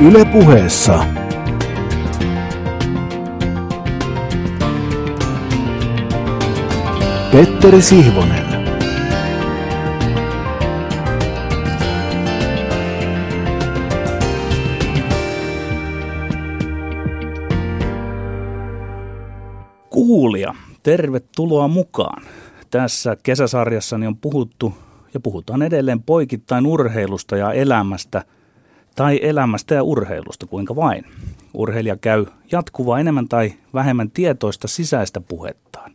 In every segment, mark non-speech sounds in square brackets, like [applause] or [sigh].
Yle puheessa. Petteri Sihvonen. Kuulija, tervetuloa mukaan. Tässä kesäsarjassani on puhuttu ja puhutaan edelleen poikittain urheilusta ja elämästä tai elämästä ja urheilusta, kuinka vain. Urheilija käy jatkuvaa enemmän tai vähemmän tietoista sisäistä puhettaan.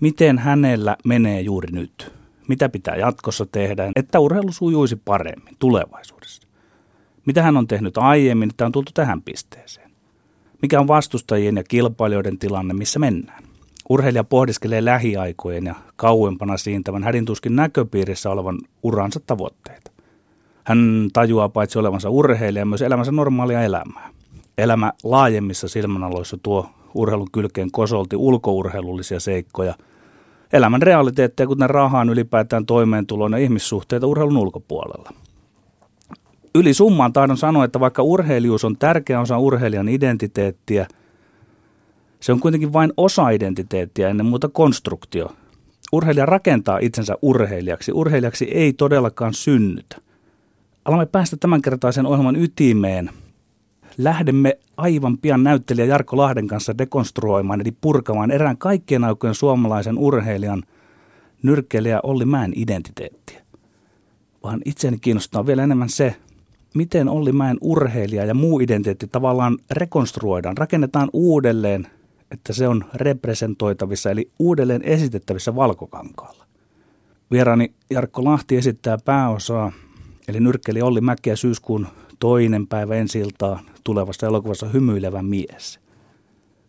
Miten hänellä menee juuri nyt? Mitä pitää jatkossa tehdä, että urheilu sujuisi paremmin tulevaisuudessa? Mitä hän on tehnyt aiemmin, että on tultu tähän pisteeseen? Mikä on vastustajien ja kilpailijoiden tilanne, missä mennään? Urheilija pohdiskelee lähiaikojen ja kauempana siintävän hädintuskin näköpiirissä olevan uransa tavoitteita. Hän tajuaa paitsi olevansa urheilija myös elämänsä normaalia elämää. Elämä laajemmissa silmänaloissa tuo urheilun kylkeen kosolti ulkourheilullisia seikkoja, elämän realiteetteja, kuten rahaan ylipäätään toimeentuloon ja ihmissuhteita urheilun ulkopuolella. Yli summaan tahdon sanoa, että vaikka urheilijuus on tärkeä osa urheilijan identiteettiä – se on kuitenkin vain osa identiteettiä ennen muuta konstruktio. Urheilija rakentaa itsensä urheilijaksi. Urheilijaksi ei todellakaan synnytä. Alamme päästä tämänkertaisen ohjelman ytimeen. Lähdemme aivan pian näyttelijä Jarkko Lahden kanssa dekonstruoimaan, eli purkamaan erään kaikkien aikojen suomalaisen urheilijan nyrkkeilijä Olli Mäen identiteettiä. Vaan itseäni kiinnostaa vielä enemmän se, miten Olli Mäen urheilija ja muu identiteetti tavallaan rekonstruoidaan, rakennetaan uudelleen että se on representoitavissa eli uudelleen esitettävissä valkokankaalla. Vieraani Jarkko Lahti esittää pääosaa, eli nyrkkeli Olli Mäkiä syyskuun toinen päivä ensi tulevassa elokuvassa Hymyilevä mies.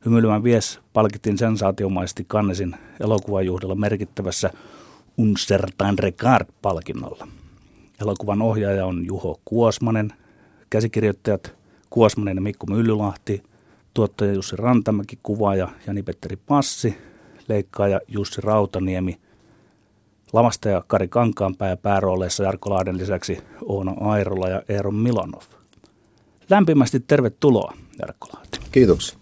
Hymyilevä mies palkittiin sensaatiomaisesti Kannesin elokuvajuhdella merkittävässä Unsertain Regard-palkinnolla. Elokuvan ohjaaja on Juho Kuosmanen, käsikirjoittajat Kuosmanen ja Mikko Myllylahti – tuottaja Jussi Rantamäki, kuvaaja Jani-Petteri Passi, leikkaaja Jussi Rautaniemi, lavastaja Kari Kankaanpää ja päärooleissa Jarkko Laaden lisäksi Oona Airola ja Eero Milanov. Lämpimästi tervetuloa, Jarkko Lahti. Kiitoksia.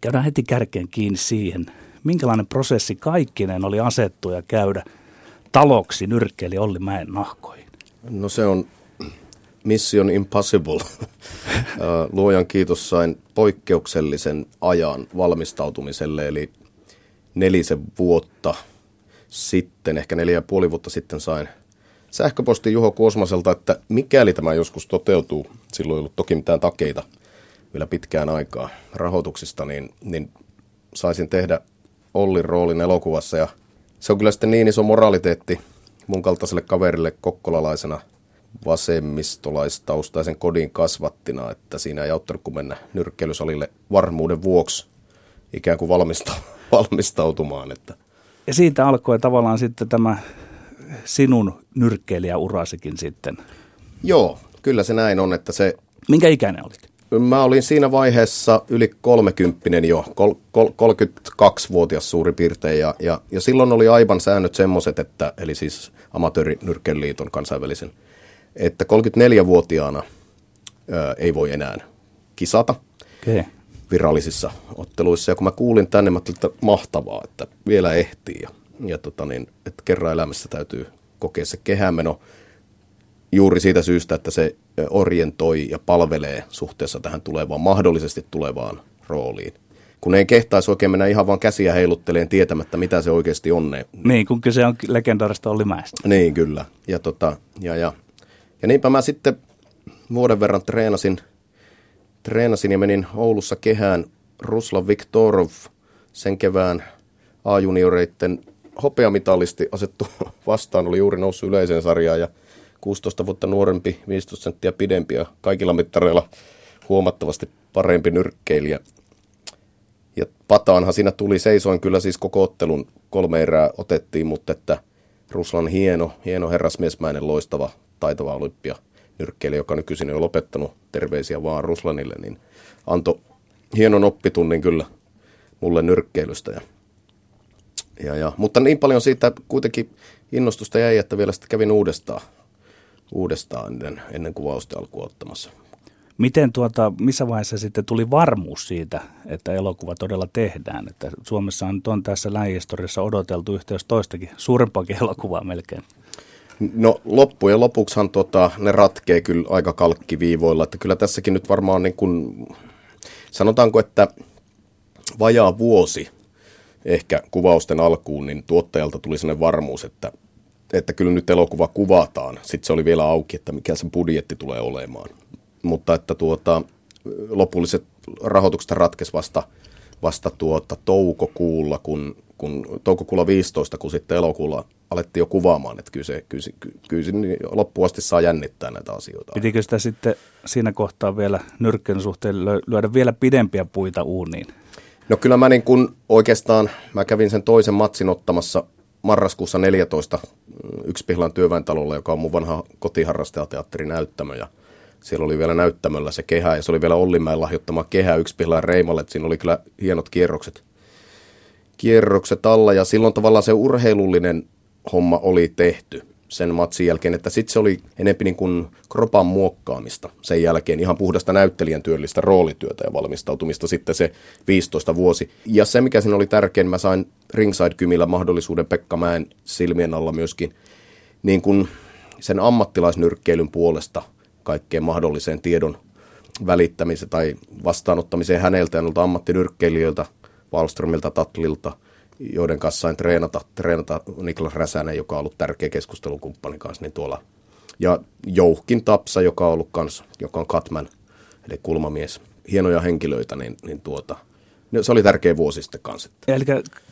Käydään heti kärkeen kiinni siihen, minkälainen prosessi kaikkinen oli asettua käydä taloksi nyrkkeeli Olli Mäen nahkoihin. No se on Mission Impossible. [laughs] Luojan kiitos sain poikkeuksellisen ajan valmistautumiselle, eli nelisen vuotta sitten, ehkä neljä ja puoli vuotta sitten sain sähköposti Juho Kuosmaselta, että mikäli tämä joskus toteutuu, silloin ei ollut toki mitään takeita vielä pitkään aikaa rahoituksista, niin, niin saisin tehdä Ollin roolin elokuvassa ja se on kyllä sitten niin iso moraliteetti mun kaltaiselle kaverille kokkolalaisena – vasemmistolaistaustaisen kodin kasvattina, että siinä ei auttanut kuin mennä nyrkkeilysalille varmuuden vuoksi ikään kuin valmista, [laughs] valmistautumaan. Että. Ja siitä alkoi tavallaan sitten tämä sinun nyrkkeilijäurasikin sitten. Joo, kyllä se näin on, että se... Minkä ikäinen olit? Mä olin siinä vaiheessa yli 30 jo, kol, kol, 32-vuotias suurin piirtein, ja, ja, ja silloin oli aivan säännöt semmoiset, että, eli siis Amatöörinyrkkeiliiton kansainvälisen että 34-vuotiaana ää, ei voi enää kisata okay. Virallisissa otteluissa. Ja kun mä kuulin tänne, mä että mahtavaa, että vielä ehtii. Ja, ja tota niin, että kerran elämässä täytyy kokea se kehämeno juuri siitä syystä, että se orientoi ja palvelee suhteessa tähän tulevaan, mahdollisesti tulevaan rooliin. Kun ei kehtaisi oikein mennä ihan vaan käsiä heilutteleen tietämättä, mitä se oikeasti on. Ne. Niin, kun kyse on legendaarista Olli Mäestä. Niin, kyllä. Ja, tota, ja, ja ja niinpä mä sitten vuoden verran treenasin, treenasin ja menin Oulussa kehään Ruslan Viktorov sen kevään A-junioreiden hopeamitalisti asettu [laughs] vastaan, oli juuri noussut yleiseen sarjaan ja 16 vuotta nuorempi, 15 senttiä pidempi ja kaikilla mittareilla huomattavasti parempi nyrkkeilijä. Ja pataanhan siinä tuli, seisoin kyllä siis koko ottelun. Kolme erää otettiin, mutta että Ruslan hieno, hieno herrasmiesmäinen loistava taitava olympia nyrkkeilijä, joka nykyisin on lopettanut terveisiä vaan Ruslanille, niin antoi hienon oppitunnin kyllä mulle nyrkkeilystä. Ja, ja, ja, mutta niin paljon siitä kuitenkin innostusta jäi, että vielä sitten kävin uudestaan, uudestaan ennen, ennen kuvausta alkua ottamassa. Miten tuota, missä vaiheessa sitten tuli varmuus siitä, että elokuva todella tehdään? Että Suomessa on, on tässä lähihistoriassa odoteltu yhteys toistakin, suurempaakin elokuvaa melkein. No loppujen lopuksihan tota, ne ratkee kyllä aika kalkkiviivoilla, että kyllä tässäkin nyt varmaan niin kuin, sanotaanko, että vajaa vuosi ehkä kuvausten alkuun, niin tuottajalta tuli sellainen varmuus, että, että kyllä nyt elokuva kuvataan. Sitten se oli vielä auki, että mikä se budjetti tulee olemaan. Mutta että tuota, lopulliset rahoitukset ratkes vasta, vasta tuota, toukokuulla, kun, kun toukokuulla 15, kun sitten elokuulla alettiin jo kuvaamaan, että kyllä se, kyllä, se, kyllä se niin loppuun asti saa jännittää näitä asioita. Pitikö sitä sitten siinä kohtaa vielä nyrkkeyn suhteen lyödä vielä pidempiä puita uuniin? No kyllä mä niin kun oikeastaan, mä kävin sen toisen matsin ottamassa marraskuussa 14 Yksipihlan työväentalolla, joka on mun vanha kotiharrastajateatterin näyttämö ja siellä oli vielä näyttämöllä se kehä ja se oli vielä Ollimäen lahjoittama kehä Yksipihlan Reimalle, että siinä oli kyllä hienot kierrokset, kierrokset alla ja silloin tavallaan se urheilullinen homma oli tehty sen matsin jälkeen, että sitten se oli enempi niin kuin kropan muokkaamista sen jälkeen, ihan puhdasta näyttelijän työllistä roolityötä ja valmistautumista sitten se 15 vuosi. Ja se, mikä siinä oli tärkein, mä sain Ringside-kymillä mahdollisuuden Pekka Mäen silmien alla myöskin niin kuin sen ammattilaisnyrkkeilyn puolesta kaikkeen mahdolliseen tiedon välittämiseen tai vastaanottamiseen häneltä ja noilta ammattinyrkkeilijöiltä, Wallströmiltä, Tatlilta – joiden kanssa sain treenata, treenata Niklas Räsänen, joka on ollut tärkeä keskustelukumppani kanssa, niin tuolla. Ja Jouhkin Tapsa, joka on ollut kans, joka on Katman, eli kulmamies. Hienoja henkilöitä, niin, niin tuota, se oli tärkeä vuosi sitten kanssa. Eli,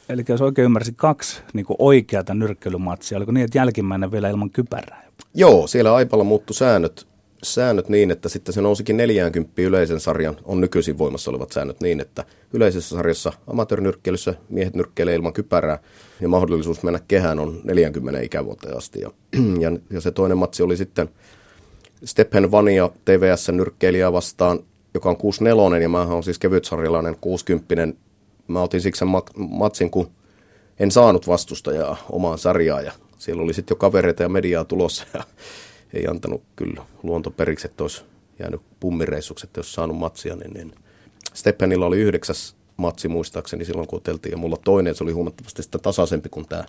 eli jos oikein ymmärsin, kaksi niin oikeata nyrkkeilymatsia, oliko niin, että jälkimmäinen vielä ilman kypärää? Joo, siellä Aipalla muuttui säännöt säännöt niin, että sitten se nousikin 40 yleisen sarjan, on nykyisin voimassa olevat säännöt niin, että yleisessä sarjassa amatöörinyrkkeilyssä miehet nyrkkeilee ilman kypärää ja mahdollisuus mennä kehään on 40 ikävuoteen asti. Ja, [clears throat] ja, ja se toinen matsi oli sitten Stephen Vania TVS nyrkkeilijää vastaan, joka on 64 ja mä on siis kevytsarjalainen 60 Mä otin siksi matsin, kun en saanut vastustajaa omaan sarjaan ja siellä oli sitten jo kavereita ja mediaa tulossa ja ei antanut kyllä luonto periksi, että olisi jäänyt pummireissuksi, että jos saanut matsia, niin, niin Stephenillä oli yhdeksäs matsi muistaakseni silloin, kun oteltiin, ja mulla toinen, se oli huomattavasti sitä tasaisempi kuin tämä,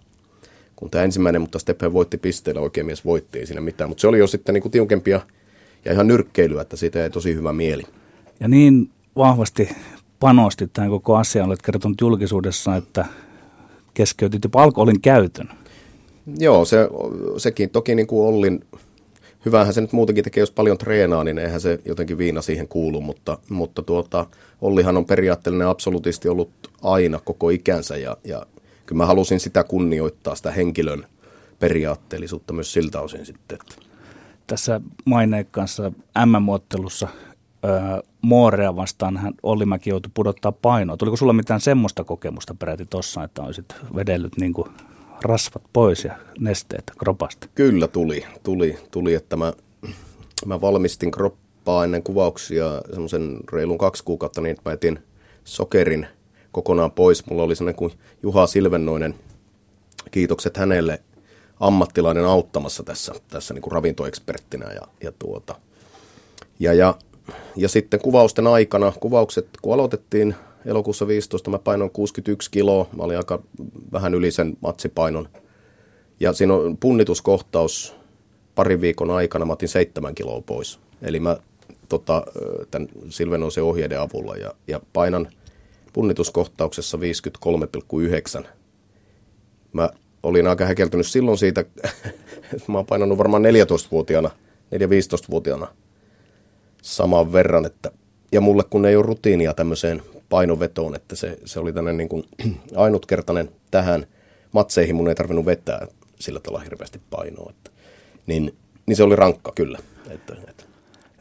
kuin tämä ensimmäinen, mutta Stephen voitti pisteellä, oikein mies voitti, ei siinä mitään, mutta se oli jo sitten niin kuin tiukempia ja ihan nyrkkeilyä, että siitä ei tosi hyvä mieli. Ja niin vahvasti panosti tähän koko asiaan, olet kertonut julkisuudessa, että keskeytit jopa alkoholin käytön. Joo, se, sekin toki niin kuin Ollin hyvähän se nyt muutenkin tekee, jos paljon treenaa, niin eihän se jotenkin viina siihen kuulu, mutta, mutta tuota, Ollihan on periaatteellinen absolutisti ollut aina koko ikänsä ja, ja kyllä mä halusin sitä kunnioittaa, sitä henkilön periaatteellisuutta myös siltä osin sitten. Että. Tässä maineen kanssa M-muottelussa Moorea vastaan hän Olli Mäki joutui pudottaa painoa. Tuliko sulla mitään semmoista kokemusta peräti tuossa, että olisit vedellyt niin kuin rasvat pois ja nesteet kropasta? Kyllä tuli, tuli, tuli että mä, mä valmistin kroppaa ennen kuvauksia semmoisen reilun kaksi kuukautta niin, että mä etin sokerin kokonaan pois. Mulla oli sellainen kuin Juha Silvennoinen, kiitokset hänelle, ammattilainen auttamassa tässä, tässä niin kuin ravintoeksperttinä ja, ja, tuota, ja, ja, ja sitten kuvausten aikana, kuvaukset kun aloitettiin elokuussa 15 mä painoin 61 kiloa. Mä olin aika vähän yli sen matsipainon. Ja siinä on punnituskohtaus parin viikon aikana. Mä otin seitsemän kiloa pois. Eli mä tota, tämän Silvenoisen ohjeiden avulla ja, ja painan punnituskohtauksessa 53,9. Mä olin aika häkeltynyt silloin siitä, että [laughs] mä oon painanut varmaan 14-vuotiaana, 4-15-vuotiaana saman verran, että ja mulle kun ei ole rutiinia tämmöiseen painovetoon, että se, se oli tämmöinen niin kuin [clears throat] ainutkertainen tähän matseihin, mun ei tarvinnut vetää sillä tavalla hirveästi painoa. Että, niin, niin se oli rankka kyllä. Että, että.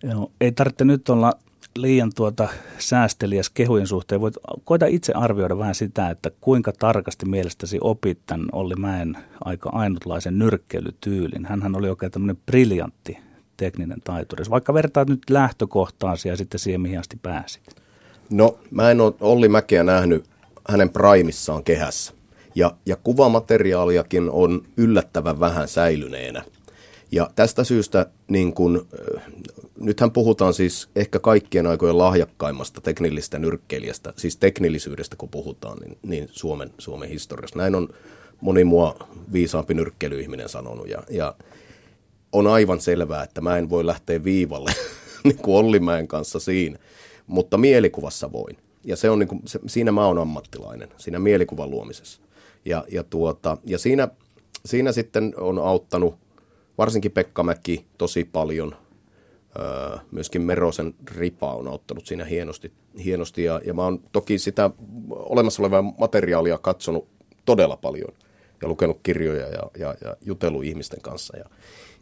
Joo, ei tarvitse nyt olla liian tuota säästeliäs kehujen suhteen. Voit koita itse arvioida vähän sitä, että kuinka tarkasti mielestäsi opit tämän Olli Mäen aika ainutlaisen nyrkkeilytyylin. Hänhän oli oikein tämmöinen briljantti tekninen taituri. Vaikka vertaat nyt lähtökohtaasi ja sitten siihen, mihin asti pääsit. No, mä en ole Olli Mäkeä nähnyt hänen primissaan kehässä. Ja, ja kuvamateriaaliakin on yllättävän vähän säilyneenä. Ja tästä syystä niin kun, nythän puhutaan siis ehkä kaikkien aikojen lahjakkaimmasta teknillistä nyrkkeilijästä, siis teknillisyydestä kun puhutaan, niin, niin Suomen, Suomen historiassa. Näin on moni mua viisaampi nyrkkeilyihminen sanonut ja, ja on aivan selvää, että mä en voi lähteä viivalle [laughs] niin kuin Ollimäen kanssa siinä, mutta mielikuvassa voin. Ja se on niin kuin, se, siinä mä oon ammattilainen, siinä mielikuvan luomisessa. Ja, ja, tuota, ja siinä, siinä sitten on auttanut varsinkin Pekka Mäki tosi paljon. Öö, myöskin Merosen ripa on auttanut siinä hienosti. hienosti ja, ja mä oon toki sitä olemassa olevaa materiaalia katsonut todella paljon ja lukenut kirjoja ja, ja, ja jutellut ihmisten kanssa. Ja,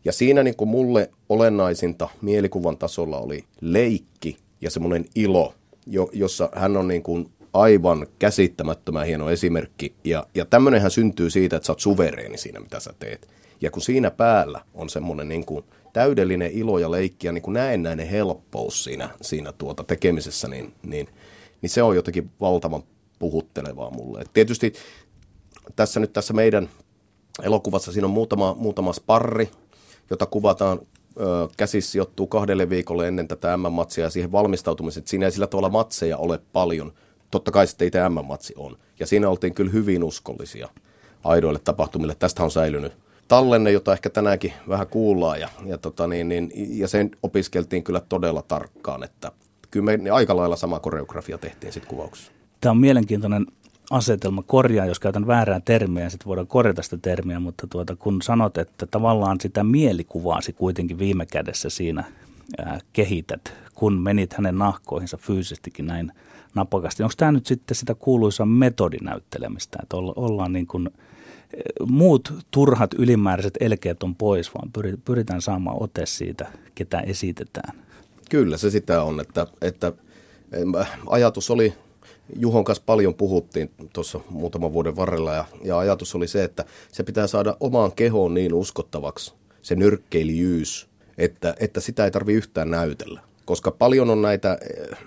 ja siinä niin kuin mulle olennaisinta mielikuvan tasolla oli leikki ja semmoinen ilo, jo, jossa hän on niin kuin aivan käsittämättömän hieno esimerkki. Ja, ja tämmöinenhän syntyy siitä, että sä oot suvereeni siinä, mitä sä teet. Ja kun siinä päällä on semmoinen niin kuin täydellinen ilo ja leikki ja niin kuin näennäinen helppous siinä, siinä tuota tekemisessä, niin, niin, niin se on jotenkin valtavan puhuttelevaa mulle. Et tietysti tässä nyt tässä meidän elokuvassa siinä on muutama, muutama sparri, jota kuvataan käsissä sijoittuu kahdelle viikolle ennen tätä M-matsia ja siihen valmistautumiseen. Siinä ei sillä tavalla matseja ole paljon. Totta kai sitten itse M-matsi on. Ja siinä oltiin kyllä hyvin uskollisia aidoille tapahtumille. Tästä on säilynyt tallenne, jota ehkä tänäänkin vähän kuullaan. Ja, ja, tota niin, niin, ja sen opiskeltiin kyllä todella tarkkaan, että kyllä me aika lailla sama koreografia tehtiin sitten kuvauksessa. Tämä on mielenkiintoinen asetelma korjaa, jos käytän väärää termiä, sitten voidaan korjata sitä termiä, mutta tuota, kun sanot, että tavallaan sitä mielikuvaasi kuitenkin viime kädessä siinä ää, kehität, kun menit hänen nahkoihinsa fyysisestikin näin napakasti. Onko tämä nyt sitten sitä kuuluisaa metodinäyttelemistä, että olla, ollaan niin kuin, muut turhat ylimääräiset elkeet on pois, vaan pyritään saamaan ote siitä, ketä esitetään? Kyllä se sitä on, että, että ajatus oli Juhon kanssa paljon puhuttiin tuossa muutaman vuoden varrella ja, ja ajatus oli se, että se pitää saada omaan kehoon niin uskottavaksi, se nyrkkeilijyys, että, että sitä ei tarvi yhtään näytellä. Koska paljon on näitä eh,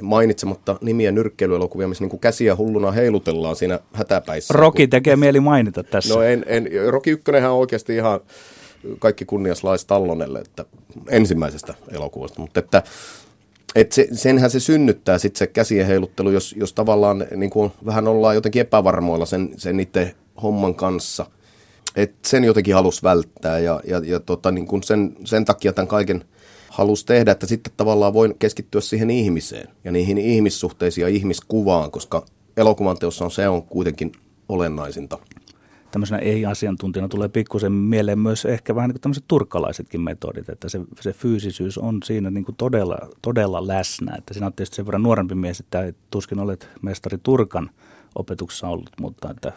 mainitsematta nimiä nyrkkeilyelokuvia, missä niin käsiä hulluna heilutellaan siinä hätäpäissä. Roki tekee mieli mainita tässä. No en, en, Roki Ykkönenhän on oikeasti ihan kaikki kunnias Lais Tallonelle että ensimmäisestä elokuvasta, mutta että et se, senhän se synnyttää sitten se käsien heiluttelu, jos, jos tavallaan niin kuin vähän ollaan jotenkin epävarmoilla sen, sen itse homman kanssa. Et sen jotenkin halus välttää ja, ja, ja tota, niin kuin sen, sen takia tämän kaiken halusi tehdä, että sitten tavallaan voin keskittyä siihen ihmiseen ja niihin ihmissuhteisiin ja ihmiskuvaan, koska elokuvan teossa on se on kuitenkin olennaisinta tämmöisenä ei-asiantuntijana tulee pikkusen mieleen myös ehkä vähän niin kuin tämmöiset turkkalaisetkin metodit, että se, se fyysisyys on siinä niin kuin todella, todella läsnä. Että sinä olet tietysti sen verran nuorempi mies, että tuskin olet mestari Turkan opetuksessa ollut, mutta että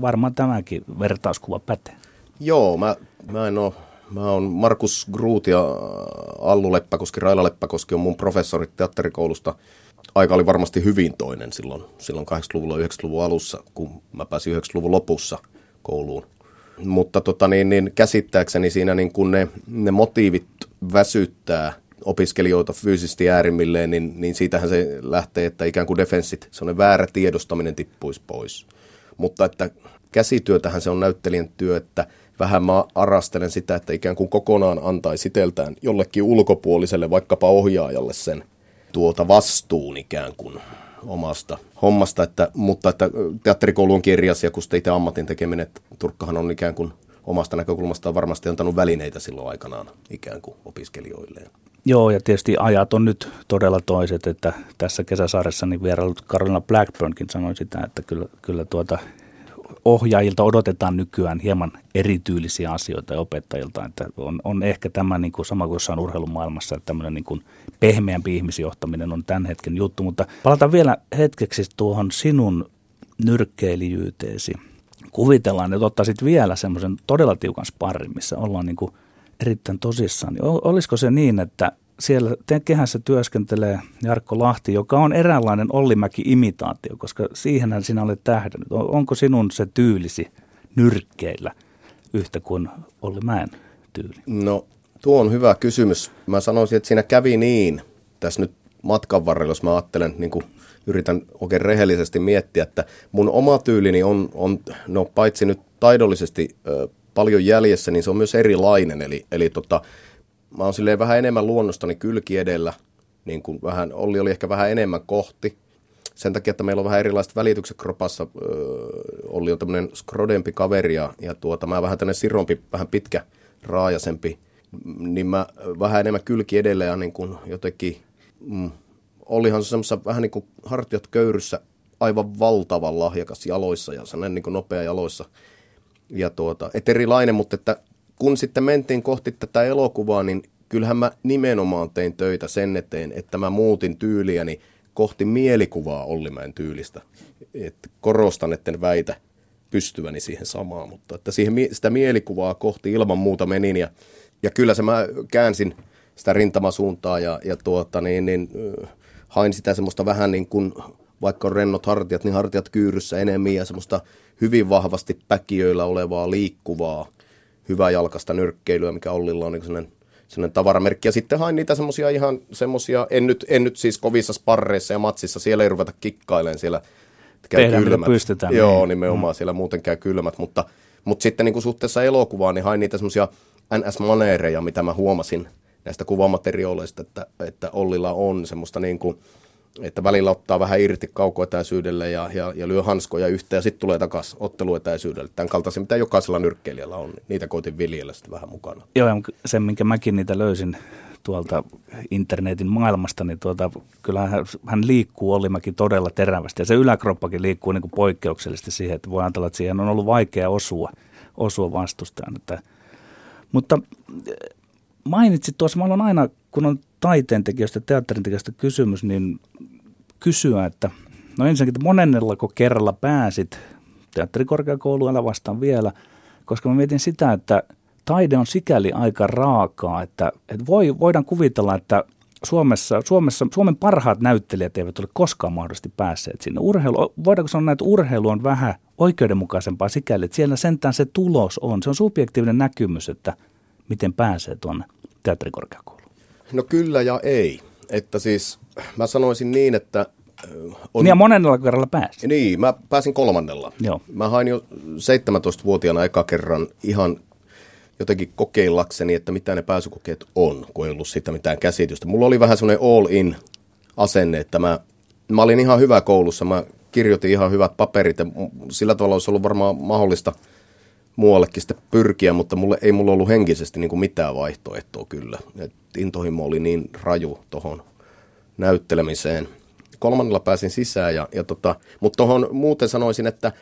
varmaan tämäkin vertauskuva pätee. Joo, mä, mä en ole Mä oon Markus Gruut ja Allu Leppäkoski, Raila Leppäkoski on mun professorit teatterikoulusta. Aika oli varmasti hyvin toinen silloin, silloin 80-luvulla 90-luvun alussa, kun mä pääsin 90-luvun lopussa – kouluun. Mutta tota, niin, niin, käsittääkseni siinä niin kun ne, ne motiivit väsyttää opiskelijoita fyysisesti äärimmilleen, niin, niin siitähän se lähtee, että ikään kuin defenssit, on väärä tiedostaminen tippuisi pois. Mutta että käsityötähän se on näyttelijän työ, että vähän mä arastelen sitä, että ikään kuin kokonaan antaisi iteltään jollekin ulkopuoliselle, vaikkapa ohjaajalle sen tuota vastuun ikään kuin omasta hommasta, että, mutta että teatterikoulu on kirjas ja kun itse ammatin tekeminen, että Turkkahan on ikään kuin omasta näkökulmastaan varmasti antanut välineitä silloin aikanaan ikään kuin opiskelijoille. Joo, ja tietysti ajat on nyt todella toiset, että tässä kesäsaaressa niin vierailut Carolina Blackburnkin sanoi sitä, että kyllä, kyllä tuota ohjaajilta odotetaan nykyään hieman erityylisiä asioita ja opettajilta, että on, on ehkä tämä niin kuin sama kuin jossain urheilumaailmassa, että tämmöinen niin kuin pehmeämpi ihmisjohtaminen on tämän hetken juttu, mutta palataan vielä hetkeksi tuohon sinun nyrkkeilijyyteesi. Kuvitellaan, että ottaisit vielä semmoisen todella tiukan sparrin, missä ollaan niin kuin erittäin tosissaan. Niin olisiko se niin, että siellä kehässä työskentelee Jarkko Lahti, joka on eräänlainen Ollimäki-imitaatio, koska siihenhän sinä olet tähdännyt. Onko sinun se tyylisi nyrkkeillä yhtä kuin Olli Mäen tyyli? No tuo on hyvä kysymys. Mä sanoisin, että siinä kävi niin tässä nyt matkan varrella, jos mä ajattelen, niin kuin yritän oikein rehellisesti miettiä, että mun oma tyylini on, on no paitsi nyt taidollisesti ö, paljon jäljessä, niin se on myös erilainen. Eli, eli tota, mä oon silleen vähän enemmän luonnostani kylki edellä, niin kuin vähän, Olli oli ehkä vähän enemmän kohti. Sen takia, että meillä on vähän erilaiset välitykset kropassa. Öö, Olli on tämmöinen skrodempi kaveri ja, ja tuota, mä vähän tämmöinen sirompi, vähän pitkä, raajasempi. Niin mä vähän enemmän kylki edellä ja niin kuin jotenkin, mm, Ollihan se semmoisessa vähän niin kuin hartiot köyryssä aivan valtavan lahjakas jaloissa ja sellainen niin kuin nopea jaloissa. Ja tuota, et erilainen, mutta että kun sitten mentiin kohti tätä elokuvaa, niin kyllähän mä nimenomaan tein töitä sen eteen, että mä muutin tyyliäni kohti mielikuvaa Ollimäen tyylistä. Et korostan, etten väitä pystyväni siihen samaan, mutta että siihen, sitä mielikuvaa kohti ilman muuta menin ja, ja kyllä se mä käänsin sitä rintamasuuntaa ja, ja tuota, niin, niin, hain sitä semmoista vähän niin kuin, vaikka on rennot hartiat, niin hartiat kyyryssä enemmän ja semmoista hyvin vahvasti päkiöillä olevaa liikkuvaa hyvää jalkasta nyrkkeilyä, mikä Ollilla on niin sellainen, sellainen tavaramerkki. Ja sitten hain niitä semmoisia ihan semmoisia, en nyt, en nyt siis kovissa sparreissa ja matsissa, siellä ei ruveta kikkailemaan siellä. Käy Tehdään kylmät. pystytään. Joo, niin. nimenomaan mm. siellä muuten käy kylmät, mutta, mutta sitten niin kuin suhteessa elokuvaan, niin hain niitä semmoisia NS-maneereja, mitä mä huomasin näistä kuvamateriaaleista, että, että Ollilla on semmoista niin kuin, että välillä ottaa vähän irti kaukoetäisyydelle ja, ja, ja lyö hanskoja yhteen ja sitten tulee takaisin otteluetäisyydelle. Tämän kaltaisen, mitä jokaisella nyrkkeilijällä on, niin niitä koitin viljellä sitten vähän mukana. Joo, ja sen minkä mäkin niitä löysin tuolta internetin maailmasta, niin tuota, kyllä hän, hän liikkuu Ollimäki todella terävästi. Ja se yläkroppakin liikkuu niin kuin poikkeuksellisesti siihen, että voi ajatella, että siihen on ollut vaikea osua, osua vastustajan. Että, mutta mainitsit tuossa, mä olen aina, kun on taiteentekijöistä, teatterin kysymys, niin kysyä, että no ensinnäkin, että monennellako kerralla pääsit teatterikorkeakouluun, älä vastaan vielä, koska mä mietin sitä, että taide on sikäli aika raakaa, että, että voi, voidaan kuvitella, että Suomessa, Suomessa, Suomen parhaat näyttelijät eivät ole koskaan mahdollisesti päässeet sinne. Urheilu, voidaanko sanoa, että urheilu on vähän oikeudenmukaisempaa sikäli, että siellä sentään se tulos on. Se on subjektiivinen näkymys, että miten pääsee tuonne teatterikorkeakouluun. No kyllä ja ei. Että siis mä sanoisin niin, että on... Niin ja monennella kerralla pääsi. Niin, mä pääsin kolmannella. Joo. Mä hain jo 17-vuotiaana eka kerran ihan jotenkin kokeillakseni, että mitä ne pääsykokeet on, kun ei ollut sitä mitään käsitystä. Mulla oli vähän semmoinen all-in asenne, että mä, mä olin ihan hyvä koulussa, mä kirjoitin ihan hyvät paperit ja sillä tavalla olisi ollut varmaan mahdollista muuallekin sitten pyrkiä, mutta mulle, ei mulla ollut henkisesti niin kuin mitään vaihtoehtoa kyllä. Et intohimo oli niin raju tuohon näyttelemiseen. Kolmannella pääsin sisään, ja, ja tota, mutta tuohon muuten sanoisin, että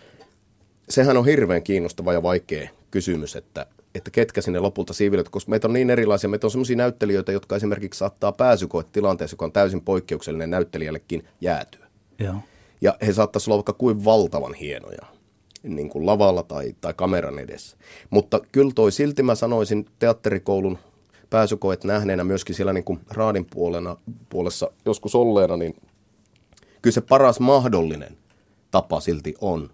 sehän on hirveän kiinnostava ja vaikea kysymys, että, että ketkä sinne lopulta siivilöt, koska meitä on niin erilaisia. Meitä on sellaisia näyttelijöitä, jotka esimerkiksi saattaa pääsykoet tilanteessa, joka on täysin poikkeuksellinen näyttelijällekin jäätyä. Joo. Ja he saattaisi olla vaikka kuin valtavan hienoja niin kuin lavalla tai, tai kameran edessä. Mutta kyllä toi silti mä sanoisin teatterikoulun pääsykoet nähneenä myöskin siellä niin kuin raadin puolena, puolessa joskus olleena, niin kyllä se paras mahdollinen tapa silti on.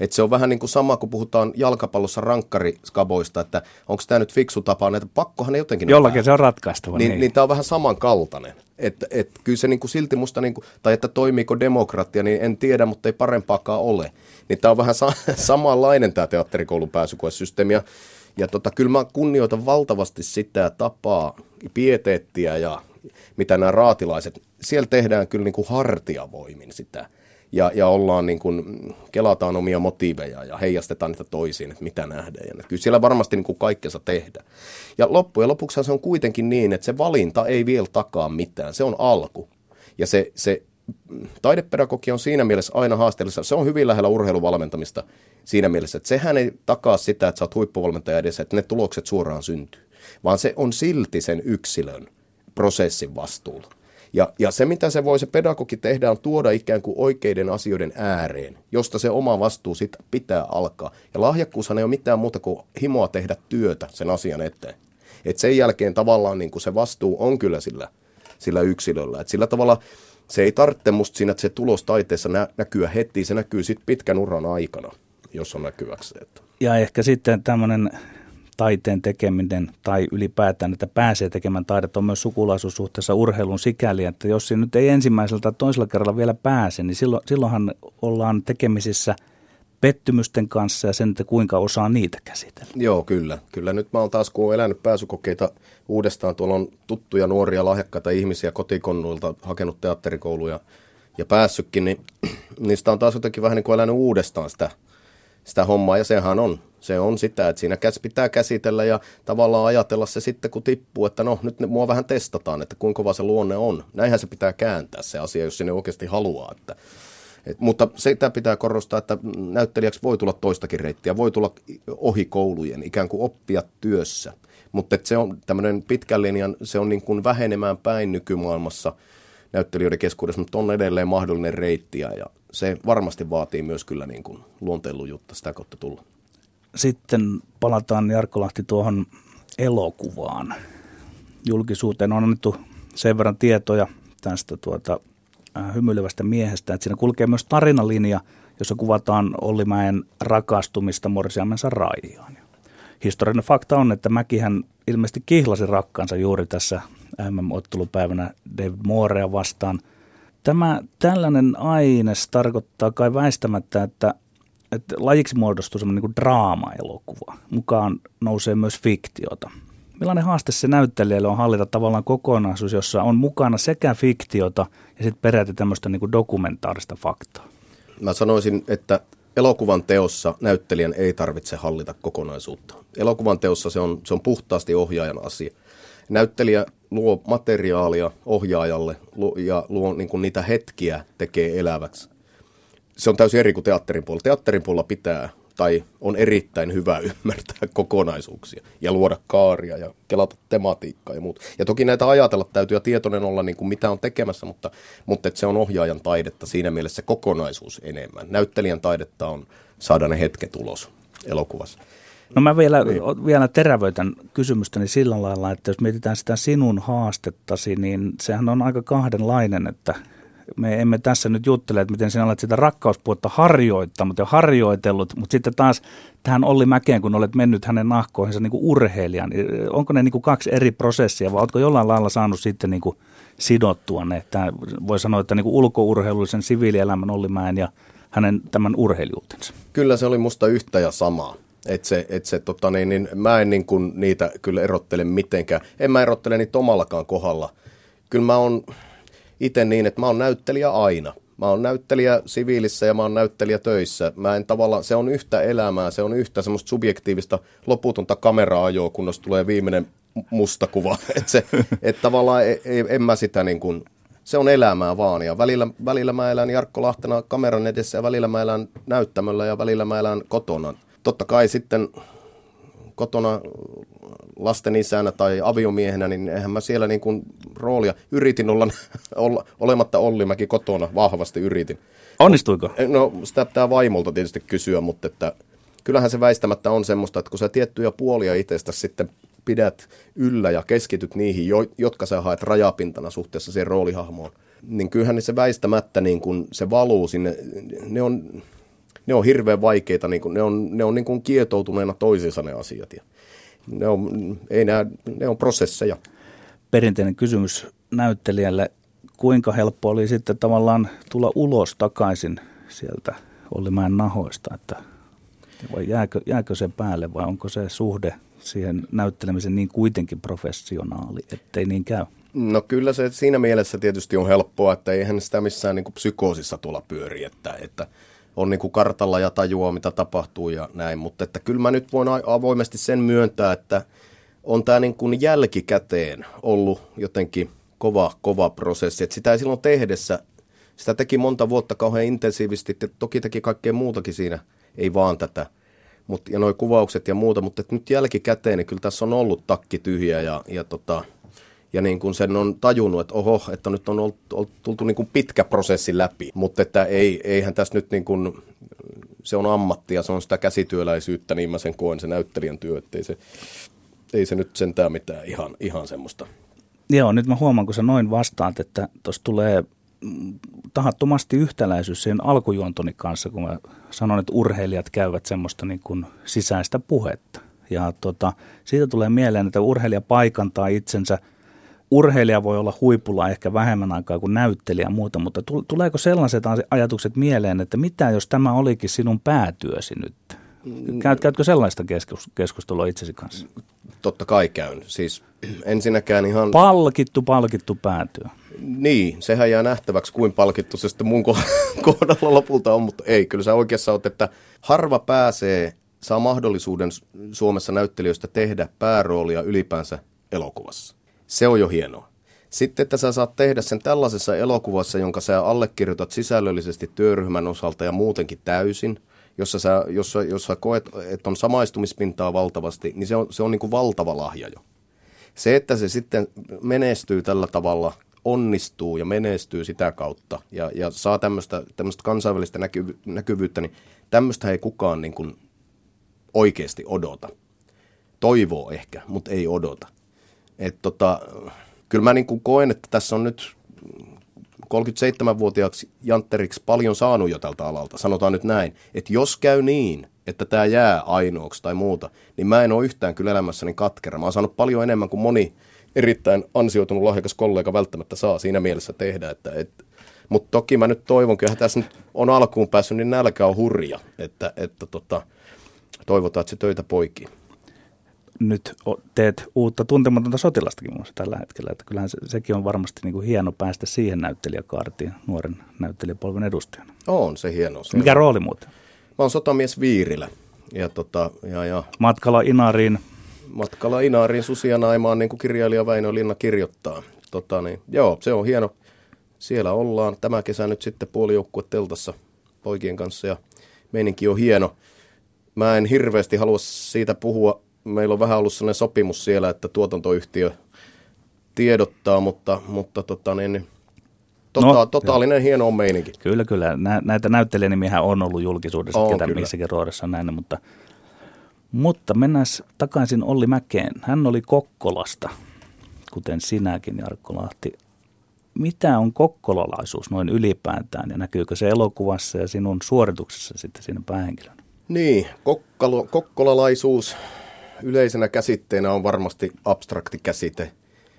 Et se on vähän niin kuin sama, kun puhutaan jalkapallossa rankkariskaboista, että onko tämä nyt fiksu tapa, että pakkohan ne jotenkin... Jollakin se on ratkaistava. Niin, niin. niin tämä on vähän samankaltainen. Että et, kyllä se niin kuin silti musta, niin kuin, tai että toimiiko demokratia, niin en tiedä, mutta ei parempaakaan ole. Niin tämä on vähän sa- [laughs] samanlainen tämä teatterikoulun pääsykoesysteemi. Ja ja tota, kyllä mä kunnioitan valtavasti sitä tapaa, pieteettiä ja mitä nämä raatilaiset, siellä tehdään kyllä niin kuin hartiavoimin sitä. Ja, ja ollaan niin kuin, kelataan omia motiiveja ja heijastetaan niitä toisiin, että mitä nähdään. Ja kyllä siellä varmasti niin kuin kaikkensa tehdä. Ja loppujen lopuksi se on kuitenkin niin, että se valinta ei vielä takaa mitään. Se on alku. Ja se, se taidepedagogi on siinä mielessä aina haasteellista. Se on hyvin lähellä urheiluvalmentamista siinä mielessä, että sehän ei takaa sitä, että sä oot huippuvalmentaja edessä, että ne tulokset suoraan syntyy, vaan se on silti sen yksilön prosessin vastuulla. Ja, ja se, mitä se voi se pedagogi tehdä, on tuoda ikään kuin oikeiden asioiden ääreen, josta se oma vastuu sit pitää alkaa. Ja lahjakkuushan ei ole mitään muuta kuin himoa tehdä työtä sen asian eteen. Et sen jälkeen tavallaan niin kuin se vastuu on kyllä sillä, sillä yksilöllä. Et sillä tavalla se ei tarvitse musta siinä, että se tulos taiteessa nä- näkyä heti, se näkyy sitten pitkän uran aikana, jos on näkyväksi. Että. Ja ehkä sitten tämmöinen taiteen tekeminen tai ylipäätään, että pääsee tekemään taidetta on myös sukulaisuussuhteessa urheilun sikäli, että jos se nyt ei ensimmäisellä tai toisella kerralla vielä pääse, niin silloin, silloinhan ollaan tekemisissä pettymysten kanssa ja sen, että kuinka osaa niitä käsitellä. Joo, kyllä. Kyllä nyt mä oon taas, kun oon elänyt pääsykokeita uudestaan, tuolla on tuttuja, nuoria, lahjakkaita ihmisiä kotikonnuilta, hakenut teatterikouluja ja päässytkin, niin [clears throat] niistä on taas jotenkin vähän niin kuin elänyt uudestaan sitä, sitä hommaa. Ja sehän on, se on sitä, että siinä pitää käsitellä ja tavallaan ajatella se sitten, kun tippuu, että no nyt mua vähän testataan, että kuinka kova se luonne on. Näinhän se pitää kääntää se asia, jos sinne oikeasti haluaa. Että, et, mutta sitä pitää korostaa, että näyttelijäksi voi tulla toistakin reittiä, voi tulla ohi koulujen, ikään kuin oppia työssä. Mutta se on tämmöinen pitkän linjan, se on niin kuin vähenemään päin nykymaailmassa näyttelijöiden keskuudessa, mutta on edelleen mahdollinen reitti ja se varmasti vaatii myös kyllä niin kuin luonteenlujutta sitä kautta tulla. Sitten palataan Jarkko Lahti tuohon elokuvaan. Julkisuuteen on annettu sen verran tietoja tästä tuota, äh, hymyilevästä miehestä, että siinä kulkee myös tarinalinja, jossa kuvataan Ollimäen rakastumista morsiamensa Raijaan. Historiallinen fakta on, että Mäkihän ilmeisesti kihlasi rakkaansa juuri tässä MM-ottelupäivänä David Moorea vastaan. Tämä tällainen aines tarkoittaa kai väistämättä, että, että lajiksi muodostuu semmoinen niin draama-elokuva. Mukaan nousee myös fiktiota. Millainen haaste se näyttelijälle on hallita tavallaan kokonaisuus, jossa on mukana sekä fiktiota ja sitten peräti tämmöistä niin dokumentaarista faktaa? Mä sanoisin, että elokuvan teossa näyttelijän ei tarvitse hallita kokonaisuutta. Elokuvan teossa se on, se on puhtaasti ohjaajan asia. Näyttelijä luo materiaalia ohjaajalle ja luo niin kuin niitä hetkiä tekee eläväksi. Se on täysin eri kuin teatterin puolella. Teatterin puolella pitää tai on erittäin hyvä [laughs] ymmärtää kokonaisuuksia ja luoda kaaria ja kelata tematiikkaa ja muut. Ja toki näitä ajatella täytyy ja tietoinen olla, niin kuin mitä on tekemässä, mutta, mutta että se on ohjaajan taidetta siinä mielessä kokonaisuus enemmän. Näyttelijän taidetta on saada ne hetket ulos elokuvassa. No mä vielä, niin. vielä terävöitän kysymystäni sillä lailla, että jos mietitään sitä sinun haastettasi, niin sehän on aika kahdenlainen, että me emme tässä nyt juttele, että miten sinä olet sitä rakkauspuolta harjoittanut ja harjoitellut, mutta sitten taas tähän Olli Mäkeen, kun olet mennyt hänen nahkoihinsa niin kuin urheilijan, niin onko ne niin kuin kaksi eri prosessia vai oletko jollain lailla saanut sitten niin kuin sidottua ne, että voi sanoa, että niin kuin ulkourheilullisen siviilielämän Olli Mäen ja hänen tämän urheilijuutensa? Kyllä se oli musta yhtä ja samaa. Et se, et se, tota, niin, niin, mä en niin kuin niitä kyllä erottele mitenkään. En mä erottele niitä omallakaan kohdalla. Kyllä mä oon itse niin, että mä oon näyttelijä aina. Mä oon näyttelijä siviilissä ja mä oon näyttelijä töissä. Mä en tavallaan, se on yhtä elämää, se on yhtä semmoista subjektiivista loputonta kameraajoa, kunnes tulee viimeinen musta kuva. [laughs] että et tavallaan ei, ei, en mä sitä niin kuin, se on elämää vaan. Ja välillä, välillä mä elän Jarkko Lahtena kameran edessä ja välillä mä elän näyttämöllä ja välillä mä elän kotona. Totta kai sitten kotona lasten isänä tai aviomiehenä, niin eihän mä siellä niin kuin roolia, yritin olla, [laughs] olla olematta Ollimäki kotona, vahvasti yritin. Onnistuiko? No sitä pitää vaimolta tietysti kysyä, mutta että kyllähän se väistämättä on semmoista, että kun sä tiettyjä puolia itsestä sitten pidät yllä ja keskityt niihin, jotka sä haet rajapintana suhteessa siihen roolihahmoon, niin kyllähän se väistämättä niin kun se valuu sinne, ne on, ne on hirveän vaikeita, niin kun, ne on, ne on niin kuin kietoutuneena toisiinsa ne asiat. Ja ne on, ei nää, ne on prosesseja. Perinteinen kysymys näyttelijälle, kuinka helppo oli sitten tavallaan tulla ulos takaisin sieltä Ollimäen nahoista, että vai jääkö, jääkö se päälle vai onko se suhde siihen näyttelemisen niin kuitenkin professionaali, ettei niin käy? No kyllä se siinä mielessä tietysti on helppoa, että eihän sitä missään niin kuin psykoosissa tulla pyöri, että, että on niin kuin kartalla ja tajua, mitä tapahtuu ja näin. Mutta että kyllä mä nyt voin avoimesti sen myöntää, että on tämä niin kuin jälkikäteen ollut jotenkin kova, kova prosessi. Että sitä ei silloin tehdessä, sitä teki monta vuotta kauhean intensiivisesti, että toki teki kaikkea muutakin siinä, ei vaan tätä. Mut, ja nuo kuvaukset ja muuta, mutta nyt jälkikäteen, niin kyllä tässä on ollut takki tyhjä ja, ja tota, ja niin kuin sen on tajunnut, että oho, että nyt on ollut, ollut, tultu niin kuin pitkä prosessi läpi, mutta että ei, eihän tässä nyt niin kuin, se on ammattia, se on sitä käsityöläisyyttä, niin mä sen koen se näyttelijän työ, että ei se, ei se nyt sentään mitään ihan, ihan semmoista. Joo, nyt mä huomaan, kun sä noin vastaat, että tuossa tulee tahattomasti yhtäläisyys siihen alkujuontoni kanssa, kun mä sanon, että urheilijat käyvät semmoista niin kuin sisäistä puhetta. Ja tota, siitä tulee mieleen, että urheilija paikantaa itsensä – urheilija voi olla huipulla ehkä vähemmän aikaa kuin näyttelijä ja muuta, mutta tuleeko sellaiset ajatukset mieleen, että mitä jos tämä olikin sinun päätyösi nyt? Mm. Käyt, käytkö sellaista keskustelua itsesi kanssa? Totta kai käyn. Siis ensinnäkään ihan... Palkittu, palkittu päätyö. Niin, sehän jää nähtäväksi, kuin palkittu se sitten mun [laughs] kohdalla lopulta on, mutta ei, kyllä sä oikeassa oot, että harva pääsee, saa mahdollisuuden Suomessa näyttelijöistä tehdä pääroolia ylipäänsä elokuvassa. Se on jo hienoa. Sitten, että sä saat tehdä sen tällaisessa elokuvassa, jonka sä allekirjoitat sisällöllisesti työryhmän osalta ja muutenkin täysin, jossa sä, jossa, jossa koet, että on samaistumispintaa valtavasti, niin se on, se on niin kuin valtava lahja jo. Se, että se sitten menestyy tällä tavalla, onnistuu ja menestyy sitä kautta ja, ja saa tämmöistä, kansainvälistä näkyvy, näkyvyyttä, niin tämmöistä ei kukaan niin kuin oikeasti odota. Toivoo ehkä, mutta ei odota. Et tota, kyllä mä niin koen, että tässä on nyt 37-vuotiaaksi Jantteriksi paljon saanut jo tältä alalta. Sanotaan nyt näin, että jos käy niin, että tämä jää ainoaksi tai muuta, niin mä en ole yhtään kyllä elämässäni katkera. Mä oon saanut paljon enemmän kuin moni erittäin ansioitunut lahjakas kollega välttämättä saa siinä mielessä tehdä. Että, et, mutta toki mä nyt toivon, että tässä nyt on alkuun päässyt, niin nälkä on hurja, että, että tota, toivotaan, että se töitä poikii nyt teet uutta tuntematonta sotilastakin muassa tällä hetkellä. Että kyllähän se, sekin on varmasti niin kuin hieno päästä siihen näyttelijäkaartiin nuoren näyttelijäpolven edustajana. On se hieno. Se Mikä on. rooli muuten? Mä oon sotamies Viirilä. Ja tota, ja, ja. Matkalla Inariin. Matkalla Inariin Susia Naimaan, niin kuin kirjailija Väinö Linna kirjoittaa. Tota, niin, joo, se on hieno. Siellä ollaan tämä kesä nyt sitten puolijoukkue teltassa poikien kanssa ja meininki on hieno. Mä en hirveästi halua siitä puhua meillä on vähän ollut sellainen sopimus siellä, että tuotantoyhtiö tiedottaa, mutta, mutta tota, niin, niin tota, no, totaalinen jo. hieno on meininki. Kyllä, kyllä. Nä, näitä näyttelijänimiä on ollut julkisuudessa, on, ketä kyllä. missäkin roolissa näin, mutta, mutta mennään takaisin Olli Mäkeen. Hän oli Kokkolasta, kuten sinäkin Jarkko Lahti. Mitä on kokkolalaisuus noin ylipäätään ja näkyykö se elokuvassa ja sinun suorituksessa sitten siinä päähenkilönä? Niin, kokkalo, kokkolalaisuus yleisenä käsitteenä on varmasti abstrakti käsite,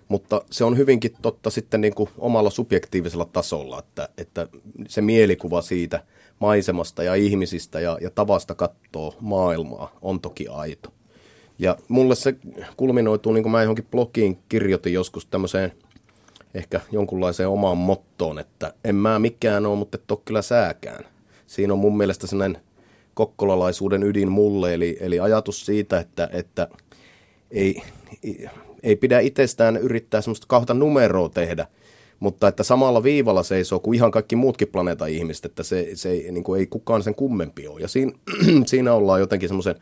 mutta se on hyvinkin totta sitten niin kuin omalla subjektiivisella tasolla, että, että se mielikuva siitä maisemasta ja ihmisistä ja, ja tavasta katsoa maailmaa on toki aito. Ja mulle se kulminoituu, niin kuin mä johonkin blogiin kirjoitin joskus tämmöiseen ehkä jonkunlaiseen omaan mottoon, että en mä mikään ole, mutta et ole kyllä sääkään. Siinä on mun mielestä sellainen kokkolalaisuuden ydin mulle, eli, eli ajatus siitä, että, että ei, ei pidä itsestään yrittää semmoista kahta numeroa tehdä, mutta että samalla viivalla seisoo kuin ihan kaikki muutkin planeetan ihmiset, että se, se ei, niin kuin ei kukaan sen kummempi ole. Ja siinä, [clears throat] siinä ollaan jotenkin semmoisen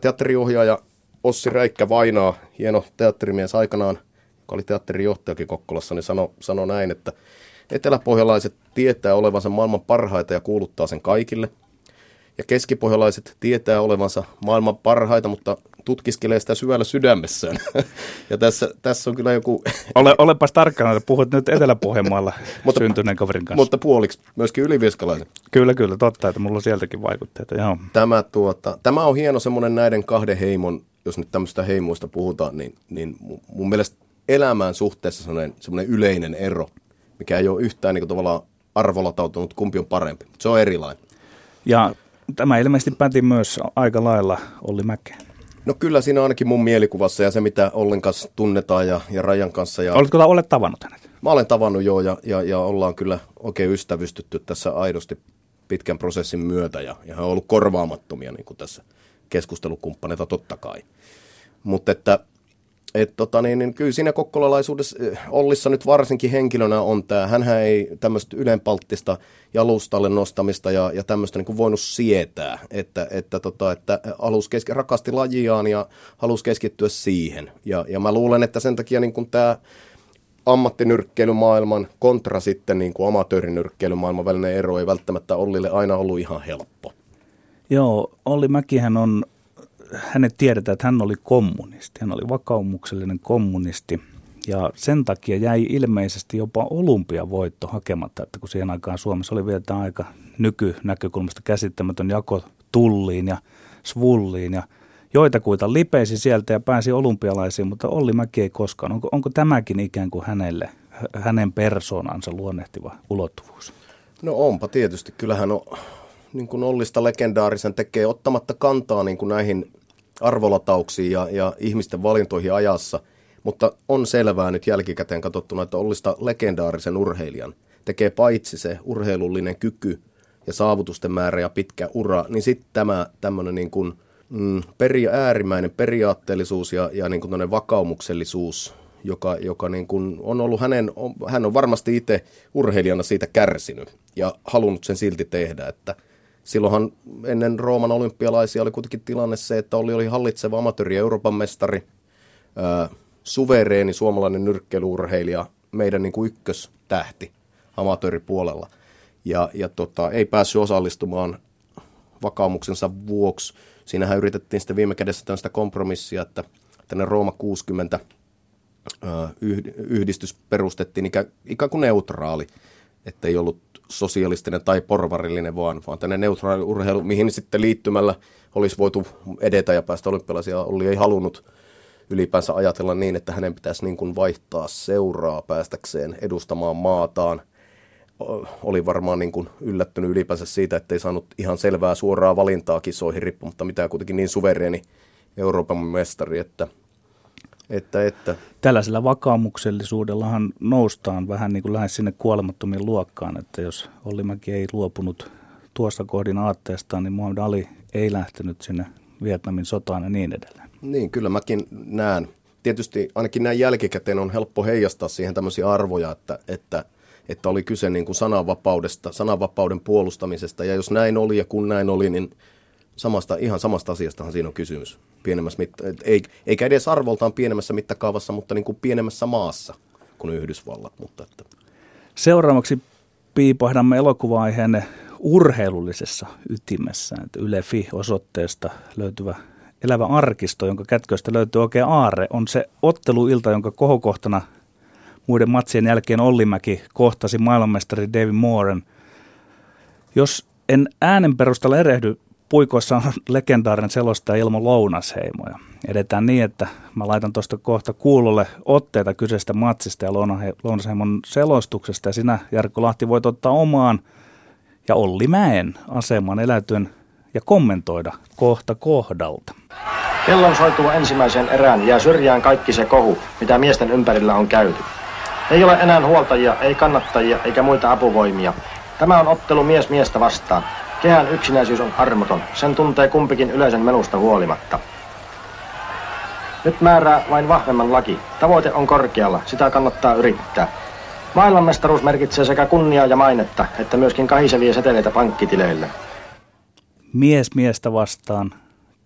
teatteriohjaaja Ossi Räikkä Vainaa, hieno teatterimies aikanaan, joka oli teatterijohtajakin Kokkolassa, niin sanoi sano näin, että eteläpohjalaiset tietää olevansa maailman parhaita ja kuuluttaa sen kaikille – ja keskipohjalaiset tietää olevansa maailman parhaita, mutta tutkiskelee sitä syvällä sydämessään. [laughs] ja tässä, tässä on kyllä joku... [laughs] Ole, olepas tarkkana, että puhut nyt Etelä-Pohjanmaalla [laughs] mutta, syntyneen kaverin kanssa. Mutta puoliksi myöskin ylivieskalaisen. Kyllä, kyllä, totta, että mulla on sieltäkin vaikutteita, joo. Tämä, tuota, tämä on hieno semmoinen näiden kahden heimon, jos nyt tämmöistä heimoista puhutaan, niin, niin mun mielestä elämään suhteessa semmoinen, semmoinen yleinen ero, mikä ei ole yhtään niin kuin tavallaan arvolatautunut, kumpi on parempi. Se on erilainen. Ja Tämä ilmeisesti päti myös aika lailla Olli Mäkeen. No kyllä siinä ainakin mun mielikuvassa ja se, mitä Ollen kanssa tunnetaan ja, ja Rajan kanssa. Ja... Oletko olet tavannut hänet? Mä olen tavannut jo ja, ja, ja ollaan kyllä oikein ystävystytty tässä aidosti pitkän prosessin myötä ja, ja hän on ollut korvaamattomia niin kuin tässä keskustelukumppaneita totta kai. Mutta että et tota, niin, niin kyllä siinä kokkolalaisuudessa eh, Ollissa nyt varsinkin henkilönä on tämä, hän ei tämmöistä ylenpalttista jalustalle nostamista ja, ja tämmöistä niin voinut sietää, että, että, tota, että alus keski, rakasti lajiaan ja halusi keskittyä siihen. Ja, ja mä luulen, että sen takia niin tämä ammattinyrkkeilymaailman kontra sitten niin kuin amatöörinyrkkeilymaailman välinen ero ei välttämättä Ollille aina ollut ihan helppo. Joo, Olli Mäkihän on hänet tiedetään, että hän oli kommunisti. Hän oli vakaumuksellinen kommunisti. Ja sen takia jäi ilmeisesti jopa olympiavoitto hakematta, että kun siihen aikaan Suomessa oli vielä aika nykynäkökulmasta käsittämätön jako tulliin ja svulliin ja joitakuita lipeisi sieltä ja pääsi olympialaisiin, mutta Olli Mäki ei koskaan. Onko, onko tämäkin ikään kuin hänelle, hänen persoonansa luonnehtiva ulottuvuus? No onpa tietysti. Kyllähän on, niin kuin Ollista legendaarisen tekee ottamatta kantaa niin kuin näihin arvolatauksiin ja, ja ihmisten valintoihin ajassa. Mutta on selvää nyt jälkikäteen katsottuna, että Ollista legendaarisen urheilijan tekee paitsi se urheilullinen kyky ja saavutusten määrä ja pitkä ura, niin sitten tämä tämmöinen niin kuin, mm, peri, äärimmäinen periaatteellisuus ja, ja niin kuin vakaumuksellisuus, joka, joka niin kuin on ollut hänen, on, hän on varmasti itse urheilijana siitä kärsinyt ja halunnut sen silti tehdä, että silloinhan ennen Rooman olympialaisia oli kuitenkin tilanne se, että oli, oli hallitseva amatööri Euroopan mestari, ää, suvereeni suomalainen nyrkkeilyurheilija, meidän niin kuin ykköstähti amatööripuolella. Ja, ja tota, ei päässyt osallistumaan vakaumuksensa vuoksi. Siinähän yritettiin sitten viime kädessä tällaista kompromissia, että tänne Rooma 60 yhdistys perustettiin ikään kuin neutraali, että ei ollut sosialistinen tai porvarillinen, vaan, vaan tänne neutraali urheilu, mihin sitten liittymällä olisi voitu edetä ja päästä olympialaisia. Oli ei halunnut ylipäänsä ajatella niin, että hänen pitäisi niin kuin vaihtaa seuraa päästäkseen edustamaan maataan. Oli varmaan niin kuin yllättynyt ylipäänsä siitä, että ei saanut ihan selvää suoraa valintaa kisoihin riippumatta, mitä kuitenkin niin suvereeni Euroopan mestari, että – että, että. Tällaisella vakaumuksellisuudellahan noustaan vähän niin kuin lähes sinne kuolemattomien luokkaan, että jos Ollimäki ei luopunut tuosta kohdin aatteestaan, niin Muhammad Ali ei lähtenyt sinne Vietnamin sotaan ja niin edelleen. Niin, kyllä mäkin näen. Tietysti ainakin näin jälkikäteen on helppo heijastaa siihen tämmöisiä arvoja, että, että, että oli kyse niin kuin sananvapaudesta, sananvapauden puolustamisesta. Ja jos näin oli ja kun näin oli, niin samasta, ihan samasta asiastahan siinä on kysymys. Pienemmässä mitta- ei, eikä edes arvoltaan pienemmässä mittakaavassa, mutta niin kuin pienemmässä maassa kuin Yhdysvallat. Mutta että. Seuraavaksi piipahdamme elokuva-aiheen urheilullisessa ytimessä. Että Yle Fi-osoitteesta löytyvä elävä arkisto, jonka kätköistä löytyy oikein aare, on se otteluilta, jonka kohokohtana muiden matsien jälkeen Ollimäki kohtasi maailmanmestari David Mooren. Jos en äänen perusteella erehdy, puikoissa on [laughs] legendaarinen selostaja Ilmo Lounasheimo. Ja edetään niin, että mä laitan tuosta kohta kuulolle otteita kyseisestä matsista ja Lounasheimon selostuksesta. Ja sinä, Jarkko Lahti, voit ottaa omaan ja Olli Mäen aseman elätyn ja kommentoida kohta kohdalta. Kellon soitua ensimmäisen erään jää syrjään kaikki se kohu, mitä miesten ympärillä on käyty. Ei ole enää huoltajia, ei kannattajia eikä muita apuvoimia. Tämä on ottelu mies miestä vastaan. Kehän yksinäisyys on armoton. Sen tuntee kumpikin yleisen melusta huolimatta. Nyt määrää vain vahvemman laki. Tavoite on korkealla. Sitä kannattaa yrittää. Maailmanmestaruus merkitsee sekä kunniaa ja mainetta, että myöskin kahisevia seteleitä pankkitileille. Mies miestä vastaan.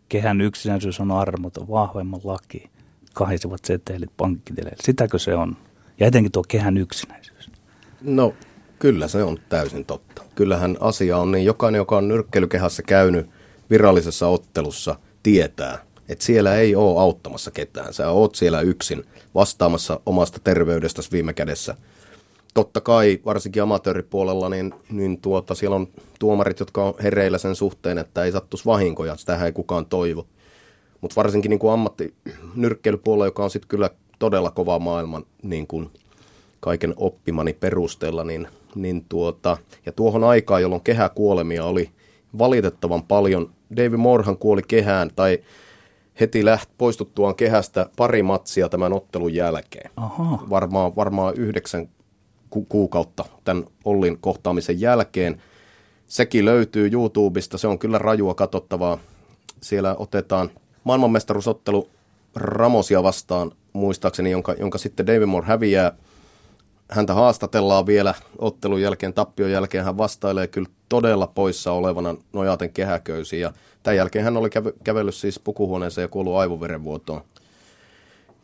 Kehän yksinäisyys on armoton. Vahvemman laki. Kahisevat setelit pankkitileille. Sitäkö se on? Ja etenkin tuo kehän yksinäisyys. No, kyllä se on täysin totta kyllähän asia on niin, jokainen, joka on nyrkkeilykehässä käynyt virallisessa ottelussa, tietää, että siellä ei ole auttamassa ketään. Sä oot siellä yksin vastaamassa omasta terveydestäsi viime kädessä. Totta kai, varsinkin amatööripuolella, niin, niin tuota, siellä on tuomarit, jotka on hereillä sen suhteen, että ei sattuisi vahinkoja. Sitä ei kukaan toivo. Mutta varsinkin niin ammattinyrkkeilypuolella, joka on sitten kyllä todella kova maailman niin kuin kaiken oppimani perusteella, niin niin tuota, ja tuohon aikaan, jolloin kehäkuolemia oli valitettavan paljon. David Moorhan kuoli kehään tai heti läht poistuttuaan kehästä pari matsia tämän ottelun jälkeen. Aha. Varmaan, varmaan yhdeksän ku- kuukautta tämän Ollin kohtaamisen jälkeen. Sekin löytyy YouTubesta, se on kyllä rajua katsottavaa. Siellä otetaan maailmanmestaruusottelu Ramosia vastaan, muistaakseni, jonka, jonka sitten David Moore häviää – häntä haastatellaan vielä ottelun jälkeen, tappion jälkeen hän vastailee kyllä todella poissa olevana nojaten kehäköysiin ja tämän jälkeen hän oli käve- kävellyt siis pukuhuoneeseen ja kuollut aivoverenvuotoon.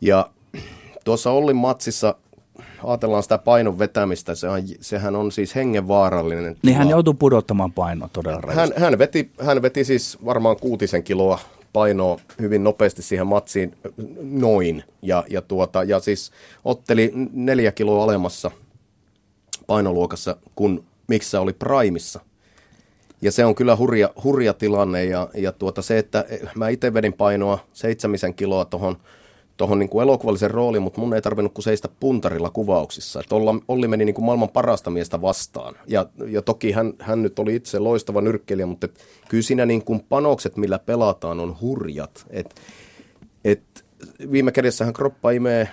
Ja tuossa Ollin matsissa ajatellaan sitä painon vetämistä, sehän, sehän on siis hengenvaarallinen. Niin hän joutui pudottamaan painoa todella hän, hän, veti, hän veti siis varmaan kuutisen kiloa painoa hyvin nopeasti siihen matsiin noin. Ja, ja, tuota, ja siis otteli neljä kiloa alemmassa painoluokassa kuin missä oli Primissa. Ja se on kyllä hurja, hurja tilanne ja, ja tuota se, että mä itse vedin painoa seitsemisen kiloa tuohon tuohon niin elokuvallisen rooliin, mutta mun ei tarvinnut kuin seistä puntarilla kuvauksissa. Että Olli meni niin kuin maailman parasta miestä vastaan. Ja, ja toki hän, hän nyt oli itse loistava nyrkkeilijä, mutta et, kyllä siinä niin kuin panokset, millä pelataan, on hurjat. Et, et, viime kädessähän kroppa imee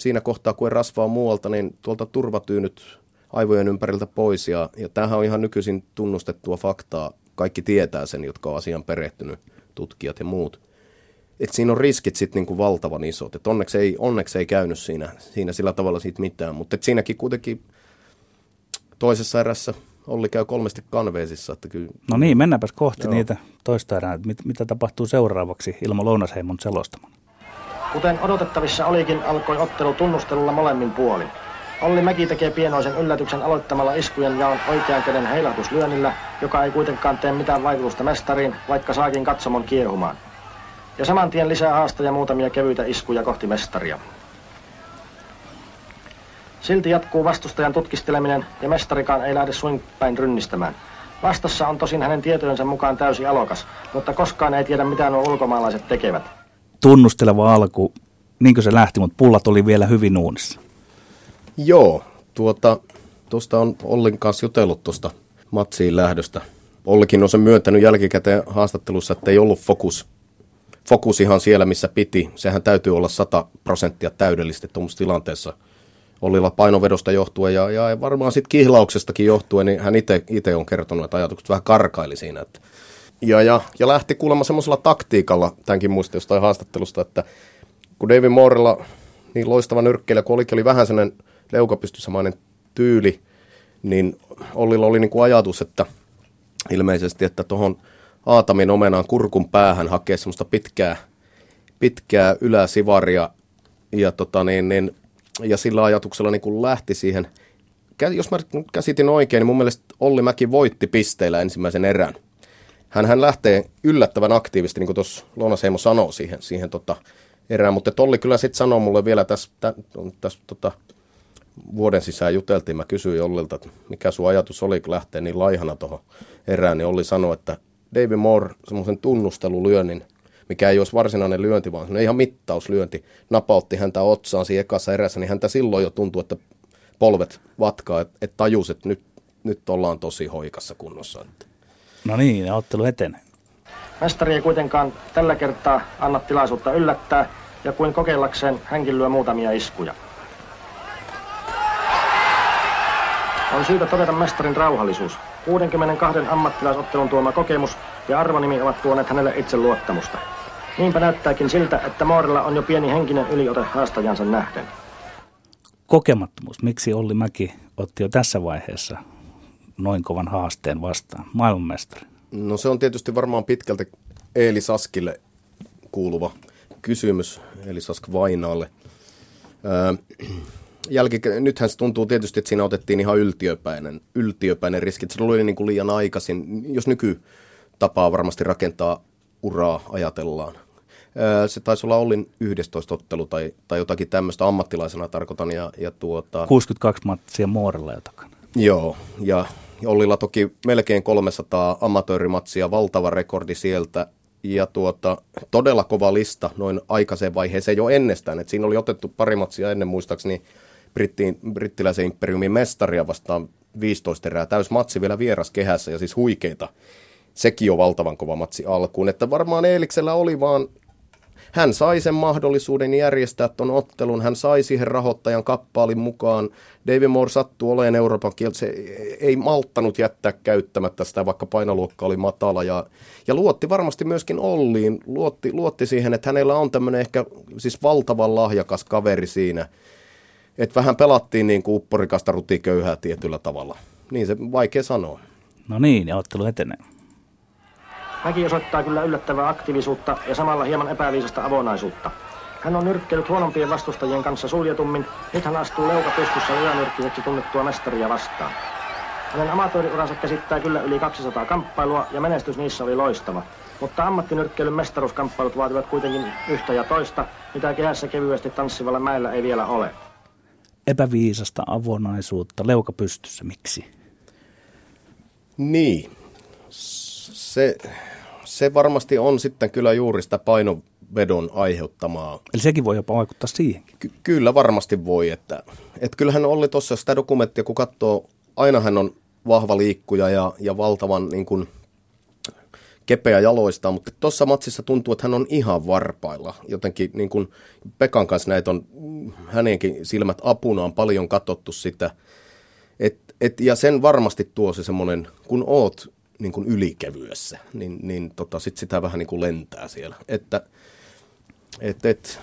siinä kohtaa, kun ei rasvaa muualta, niin tuolta turvatyynyt aivojen ympäriltä pois. Ja, ja tämähän on ihan nykyisin tunnustettua faktaa. Kaikki tietää sen, jotka on asian perehtynyt, tutkijat ja muut. Et siinä on riskit sitten niinku valtavan isot. Et onneksi, ei, onneksi ei käynyt siinä, siinä sillä tavalla siitä mitään. Mutta siinäkin kuitenkin toisessa erässä Olli käy kolmesti kanveesissa. Että kyllä, no niin, mennäänpäs kohti joo. niitä toista erää. Mit, mitä tapahtuu seuraavaksi Ilmo Lounasheimon selostamaan? Kuten odotettavissa olikin, alkoi ottelu tunnustelulla molemmin puolin. Olli Mäki tekee pienoisen yllätyksen aloittamalla iskujen jaon oikean käden heilahtuslyönnillä, joka ei kuitenkaan tee mitään vaikutusta mestariin, vaikka saakin katsomon kiehumaan. Ja saman tien lisää haasta ja muutamia kevyitä iskuja kohti mestaria. Silti jatkuu vastustajan tutkisteleminen ja mestarikaan ei lähde swing päin rynnistämään. Vastassa on tosin hänen tietojensa mukaan täysi alokas, mutta koskaan ei tiedä mitä nuo ulkomaalaiset tekevät. Tunnusteleva alku, niin kuin se lähti, mutta pullat oli vielä hyvin uunissa. Joo, tuota, tuosta on Ollin kanssa jutellut tuosta matsiin lähdöstä. Ollikin on sen myöntänyt jälkikäteen haastattelussa, että ei ollut fokus, fokus ihan siellä, missä piti. Sehän täytyy olla 100 prosenttia täydellisesti tuommoisessa tilanteessa. Ollilla painovedosta johtuen ja, ja varmaan sitten kihlauksestakin johtuen, niin hän itse on kertonut, että ajatukset vähän karkaili siinä. Että ja, ja, ja lähti kuulemma semmoisella taktiikalla, tämänkin muista jostain haastattelusta, että kun David Moorella niin loistava nyrkkeilijä, kun olikin oli vähän sellainen leukapystysamainen tyyli, niin Ollilla oli niin kuin ajatus, että ilmeisesti, että tuohon Aatamin omenaan kurkun päähän hakee semmoista pitkää, pitkää yläsivaria ja, tota niin, niin, ja sillä ajatuksella niin kuin lähti siihen. Jos mä käsitin oikein, niin mun mielestä Olli Mäki voitti pisteillä ensimmäisen erän. Hän, hän lähtee yllättävän aktiivisesti, niin kuin tuossa Lonas Heimo sanoi siihen, siihen tota erään, mutta Olli kyllä sitten sanoi mulle vielä tässä, tässä tota, vuoden sisään juteltiin, mä kysyin Ollilta, että mikä sun ajatus oli, kun lähtee niin laihana tuohon erään, niin Olli sanoi, että David Moore semmoisen tunnustelulyönnin, mikä ei olisi varsinainen lyönti, vaan ihan mittauslyönti, napautti häntä otsaan siinä ekassa erässä, niin häntä silloin jo tuntui, että polvet vatkaa, että et tajus, että nyt, nyt ollaan tosi hoikassa kunnossa. Että. No niin, ja ottelu etenee. Mestari ei kuitenkaan tällä kertaa anna tilaisuutta yllättää, ja kuin kokeillakseen hänkin lyö muutamia iskuja. On syytä todeta mestarin rauhallisuus. 62 ammattilaisottelun tuoma kokemus ja arvonimi ovat tuoneet hänelle itse luottamusta. Niinpä näyttääkin siltä, että Moorilla on jo pieni henkinen yliote haastajansa nähden. Kokemattomuus. Miksi Olli Mäki otti jo tässä vaiheessa noin kovan haasteen vastaan, maailmanmestari? No se on tietysti varmaan pitkälti Eeli Saskille kuuluva kysymys, Eeli Sask Vainaalle. Öö, jälkikä- nythän se tuntuu tietysti, että siinä otettiin ihan yltiöpäinen, yltiöpäinen riski, että se oli niin kuin liian aikaisin, jos nykytapaa varmasti rakentaa uraa ajatellaan. Se taisi olla Ollin 11 ottelu tai, tai jotakin tämmöistä ammattilaisena tarkoitan. Ja, ja tuota, 62 matsia Moorella jo takana. Joo, ja Ollilla toki melkein 300 amatöörimatsia, valtava rekordi sieltä. Ja tuota, todella kova lista noin aikaiseen vaiheeseen jo ennestään. Et siinä oli otettu pari matsia ennen muistaakseni Brittiin, brittiläisen imperiumin mestaria vastaan 15 erää, täys matsi vielä vieras kehässä ja siis huikeita. Sekin on valtavan kova matsi alkuun, että varmaan Eeliksellä oli vaan hän sai sen mahdollisuuden järjestää tuon ottelun, hän sai siihen rahoittajan kappaalin mukaan. David Moore sattuu olemaan Euroopan kieltä, se ei malttanut jättää käyttämättä sitä, vaikka painoluokka oli matala. Ja, ja luotti varmasti myöskin Olliin, luotti, luotti siihen, että hänellä on tämmöinen ehkä siis valtavan lahjakas kaveri siinä – että vähän pelattiin niin kuin upporikasta rutiköyhää tietyllä tavalla. Niin se vaikea sanoa. No niin, ja ottelu etenee. Mäki osoittaa kyllä yllättävää aktiivisuutta ja samalla hieman epäviisasta avonaisuutta. Hän on nyrkkellyt huonompien vastustajien kanssa suljetummin. Nyt hän astuu leuka pystyssä yönyrkkiseksi tunnettua mestaria vastaan. Hänen amatööriuransa käsittää kyllä yli 200 kamppailua ja menestys niissä oli loistava. Mutta ammattinyrkkeilyn mestaruuskamppailut vaativat kuitenkin yhtä ja toista, mitä kehässä kevyesti tanssivalla mäellä ei vielä ole epäviisasta avonaisuutta, leuka pystyssä, miksi? Niin, Se, se varmasti on sitten kyllä juuri sitä painovedon aiheuttamaa. Eli sekin voi jopa vaikuttaa siihenkin. Ky- kyllä varmasti voi, että, että kyllähän oli tuossa sitä dokumenttia, kun katsoo, aina hän on vahva liikkuja ja, ja valtavan niin kuin, kepeä jaloista, mutta tuossa matsissa tuntuu, että hän on ihan varpailla. Jotenkin niin kuin Pekan kanssa näitä on hänenkin silmät apuna on paljon katsottu sitä. Et, et, ja sen varmasti tuo se semmoinen, kun oot niin kuin ylikevyessä, niin, niin tota, sit sitä vähän niin kuin lentää siellä. Että et, et,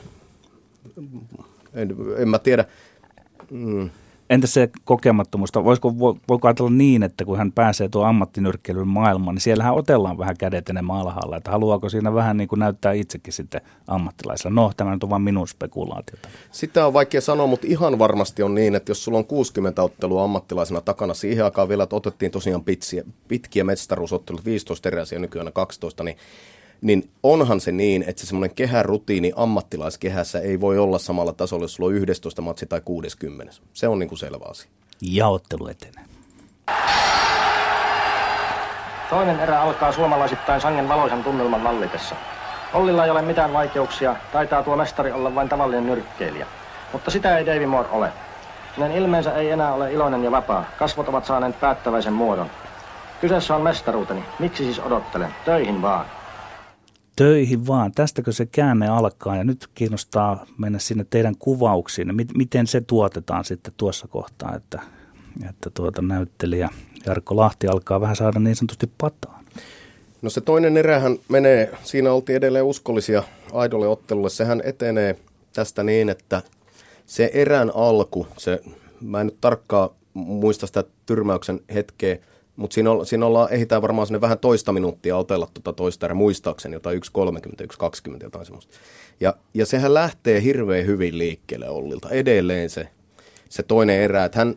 en, en mä tiedä. Mm Entä se kokemattomuus? Voisiko, voiko ajatella niin, että kun hän pääsee tuon ammattinyrkkeilyn maailmaan, niin siellähän otellaan vähän kädet enemmän alhaalla. Että haluaako siinä vähän niin kuin näyttää itsekin sitten ammattilaisella? No, tämä on vain minun spekulaatiota. Sitä on vaikea sanoa, mutta ihan varmasti on niin, että jos sulla on 60 ottelua ammattilaisena takana, siihen aikaan vielä, että otettiin tosiaan pitkiä, pitkiä mestaruusottelut, 15 eräisiä nykyään 12, niin niin onhan se niin, että se semmoinen kehärutiini ammattilaiskehässä ei voi olla samalla tasolla, jos sulla on 11 matsi tai 60. Se on niin kuin selvä asia. Ja ottelu etenee. Toinen erä alkaa suomalaisittain sangen valoisen tunnelman vallitessa. Ollilla ei ole mitään vaikeuksia, taitaa tuo mestari olla vain tavallinen nyrkkeilijä. Mutta sitä ei Davy Moore ole. Hänen ilmeensä ei enää ole iloinen ja vapaa. Kasvot ovat saaneet päättäväisen muodon. Kyseessä on mestaruuteni. Miksi siis odottelen? Töihin vaan töihin vaan. Tästäkö se käänne alkaa ja nyt kiinnostaa mennä sinne teidän kuvauksiin. Miten se tuotetaan sitten tuossa kohtaa, että, että tuota näyttelijä Jarkko Lahti alkaa vähän saada niin sanotusti pataan. No se toinen erähän menee, siinä oltiin edelleen uskollisia aidolle ottelulle. Sehän etenee tästä niin, että se erän alku, se, mä en nyt tarkkaan muista sitä tyrmäyksen hetkeä, mutta siinä, olla, siinä ollaan, ehditään varmaan sinne vähän toista minuuttia otella tuota toista erää muistaakseni, jotain 1.30, 1.20, jotain semmoista. Ja, ja sehän lähtee hirveän hyvin liikkeelle Ollilta. Edelleen se, se toinen erä, että hän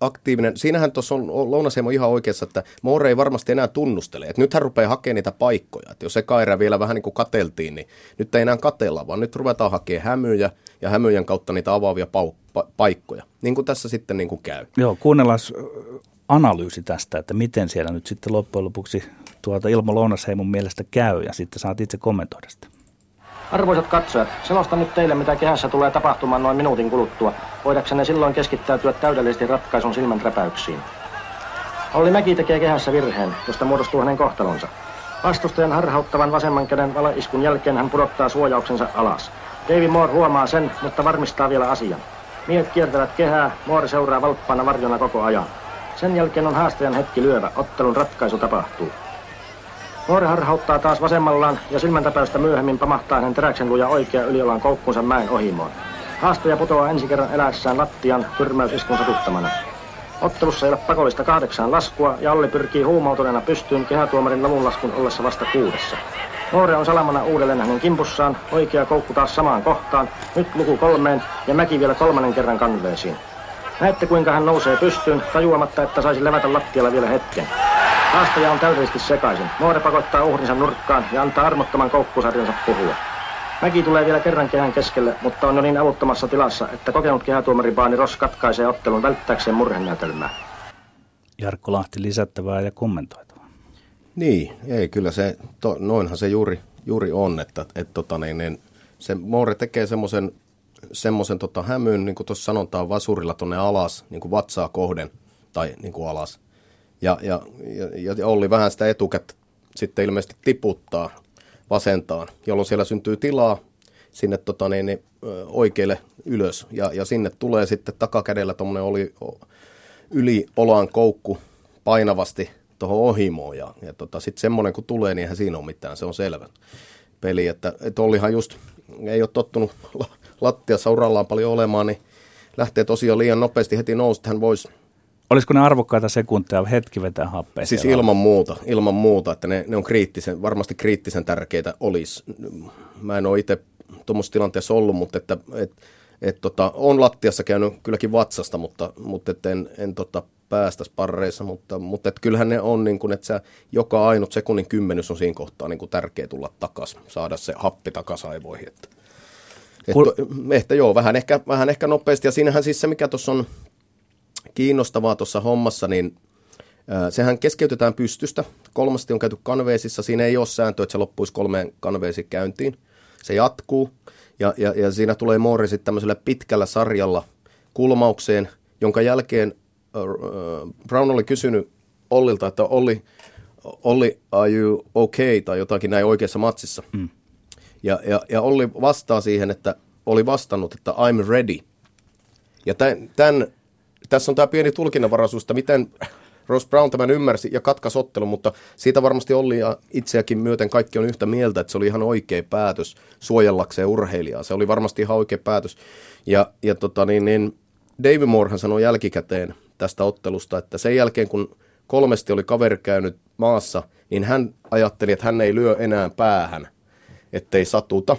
aktiivinen, siinähän tuossa on Lounasheimo ihan oikeassa, että Moore ei varmasti enää tunnustele. Että nyt hän rupeaa hakemaan niitä paikkoja. Että jos se kaira vielä vähän niin kuin kateltiin, niin nyt ei enää katella, vaan nyt ruvetaan hakemaan hämyjä ja hämyjen kautta niitä avaavia pau- pa- paikkoja. Niin kuin tässä sitten niin kuin käy. Joo, kuunnellaan analyysi tästä, että miten siellä nyt sitten loppujen lopuksi tuota Ilmo Lounasheimon mielestä käy ja sitten saat itse kommentoida sitä. Arvoisat katsojat, selostan nyt teille, mitä kehässä tulee tapahtumaan noin minuutin kuluttua, voidaksenne silloin keskittäytyä täydellisesti ratkaisun silmän räpäyksiin. Olli Mäki tekee kehässä virheen, josta muodostuu hänen kohtalonsa. Vastustajan harhauttavan vasemman käden valaiskun jälkeen hän pudottaa suojauksensa alas. David Moore huomaa sen, mutta varmistaa vielä asian. Miehet kiertävät kehää, Moore seuraa valppaana varjona koko ajan. Sen jälkeen on haastajan hetki lyövä. Ottelun ratkaisu tapahtuu. Nuori harhauttaa taas vasemmallaan ja silmäntäpäystä myöhemmin pamahtaa hänen teräksen luja oikea yliolan koukkunsa mäen ohimoon. Haastaja putoaa ensi kerran eläessään lattian tyrmäysiskun satuttamana. Ottelussa ei ole pakollista kahdeksaan laskua ja Olli pyrkii huumautuneena pystyyn kehätuomarin laskun ollessa vasta kuudessa. Noore on salamana uudelleen hänen kimpussaan, oikea koukku taas samaan kohtaan, nyt luku kolmeen ja Mäki vielä kolmannen kerran kanveesiin. Näette kuinka hän nousee pystyyn, tajuamatta, että saisi levätä lattialla vielä hetken. Haastaja on täydellisesti sekaisin. Nuore pakottaa uhrinsa nurkkaan ja antaa armottoman koukkusarjansa puhua. Mäki tulee vielä kerran kehän keskelle, mutta on jo niin avuttomassa tilassa, että kokenut kehätuomari Baani Ross katkaisee ottelun välttääkseen murhenäytelmää. Jarkko Lahti lisättävää ja kommentoitavaa. Niin, ei kyllä se, to, noinhan se juuri, juuri on, että et, tota, niin, niin, se Moore tekee semmoisen semmoisen tota, hämyn, niin kuin tuossa sanotaan, vasurilla tuonne alas, niin kuin vatsaa kohden tai niin kuin alas. Ja, ja, ja, ja Olli vähän sitä etukättä sitten ilmeisesti tiputtaa vasentaan, jolloin siellä syntyy tilaa sinne tota, niin, niin, oikealle ylös. Ja, ja sinne tulee sitten takakädellä tuommoinen oli yli olaan koukku painavasti tuohon ohimoon. Ja, ja tota, sitten semmoinen kun tulee, niin eihän siinä ole mitään, se on selvä peli. Että, että Ollihan just ei ole tottunut lattiassa urallaan paljon olemaan, niin lähtee tosiaan liian nopeasti heti nousta, hän voisi Olisiko ne arvokkaita sekunteja hetki vetää happea? Siis ilman muuta, ilman muuta, että ne, ne on kriittisen, varmasti kriittisen tärkeitä olisi. Mä en ole itse tuommoisessa tilanteessa ollut, mutta että, et, et, tota, on lattiassa käynyt kylläkin vatsasta, mutta, mutta et en, en tota, päästä parreissa, mutta, mutta et kyllähän ne on, niin kun, että sä, joka ainut sekunnin kymmenys on siinä kohtaa niin tärkeä tulla takaisin, saada se happi takaisin aivoihin. Että. Kul- että, että joo, vähän ehkä, vähän ehkä nopeasti. Ja siinähän siis se, mikä tuossa on kiinnostavaa tuossa hommassa, niin Sehän keskeytetään pystystä. Kolmasti on käyty kanveesissa. Siinä ei ole sääntöä, että se loppuisi kolmeen kanveesi käyntiin. Se jatkuu ja, ja, ja siinä tulee Moore sitten tämmöisellä pitkällä sarjalla kulmaukseen, jonka jälkeen äh, Brown oli kysynyt Ollilta, että Olli, Olli, are you okay, tai jotakin näin oikeassa matsissa. Mm. Ja, ja, ja Olli vastaa siihen, että oli vastannut, että I'm ready. Ja tämän, tämän, tässä on tämä pieni tulkinnanvaraisuus, että miten Ross Brown tämän ymmärsi ja katkaisi ottelun, mutta siitä varmasti Olli ja itseäkin myöten kaikki on yhtä mieltä, että se oli ihan oikea päätös suojellakseen urheilijaa. Se oli varmasti ihan oikea päätös. Ja, ja tota, niin, niin David Moorehan sanoi jälkikäteen tästä ottelusta, että sen jälkeen kun kolmesti oli kaveri käynyt maassa, niin hän ajatteli, että hän ei lyö enää päähän, ettei satuta.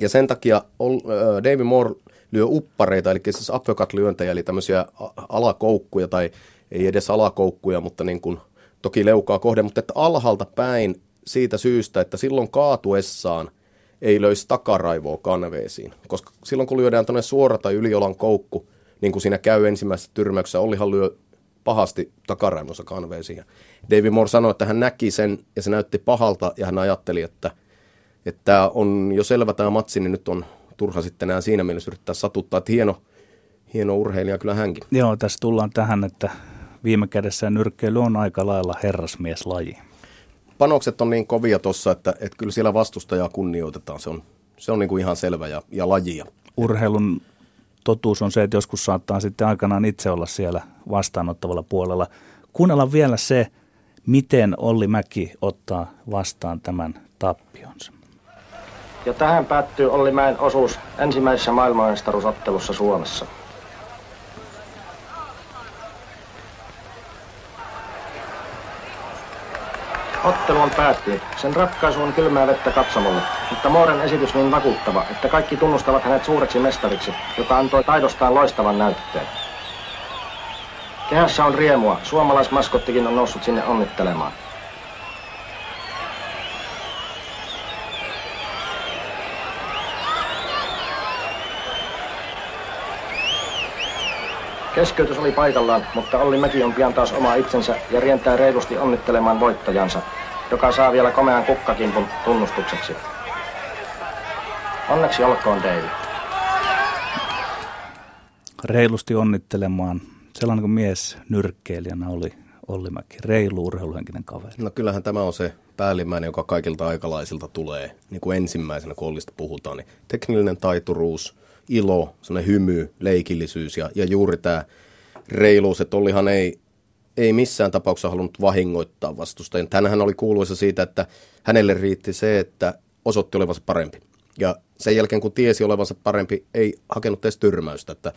Ja sen takia David Moore lyö uppareita, eli siis uppercut-lyöntejä, eli tämmöisiä alakoukkuja tai ei edes alakoukkuja, mutta niin kuin, toki leukaa kohde, mutta että alhaalta päin siitä syystä, että silloin kaatuessaan ei löisi takaraivoa kanveesiin. Koska silloin kun lyödään tuonne suora tai yliolan koukku, niin kuin siinä käy ensimmäisessä tyrmäyksessä, Ollihan lyö pahasti takaraivossa kanveesiin. Ja David Moore sanoi, että hän näki sen ja se näytti pahalta ja hän ajatteli, että, että on jo selvä tämä matsi, niin nyt on turha sitten enää siinä mielessä yrittää satuttaa. Että hieno, hieno urheilija kyllä hänkin. Joo, tässä tullaan tähän, että viime kädessä nyrkkeily on aika lailla herrasmieslaji. Panokset on niin kovia tuossa, että, että kyllä siellä vastustajaa kunnioitetaan. Se on, se on niin kuin ihan selvä ja, ja lajia. Urheilun totuus on se, että joskus saattaa sitten aikanaan itse olla siellä vastaanottavalla puolella. Kuunnella vielä se, miten Olli Mäki ottaa vastaan tämän tappionsa. Ja tähän päättyy Olli Mäen osuus ensimmäisessä maailmanmestaruusottelussa Suomessa. Ottelu on päättynyt. Sen ratkaisu on kylmää vettä katsomolle, mutta Mooren esitys niin vakuuttava, että kaikki tunnustavat hänet suureksi mestariksi, joka antoi taidostaan loistavan näytteen. Kehässä on riemua. Suomalaismaskottikin on noussut sinne onnittelemaan. Keskeytys oli paikallaan, mutta Olli Mäki on pian taas oma itsensä ja rientää reilusti onnittelemaan voittajansa, joka saa vielä komean kukkakimpun tunnustukseksi. Onneksi olkoon David. Reilusti onnittelemaan. Sellainen kuin mies nyrkkeilijänä oli Olli Mäki, reilu urheiluhenkinen kaveri. No kyllähän tämä on se päällimmäinen, joka kaikilta aikalaisilta tulee, niin kuin ensimmäisenä, kun Ollista puhutaan, niin teknillinen taituruus – ilo, sellainen hymy, leikillisyys ja, ja juuri tämä reiluus, että Ollihan ei, ei missään tapauksessa halunnut vahingoittaa vastustajien. Tänähän oli kuuluisa siitä, että hänelle riitti se, että osoitti olevansa parempi. Ja sen jälkeen, kun tiesi olevansa parempi, ei hakenut edes tyrmäystä, että,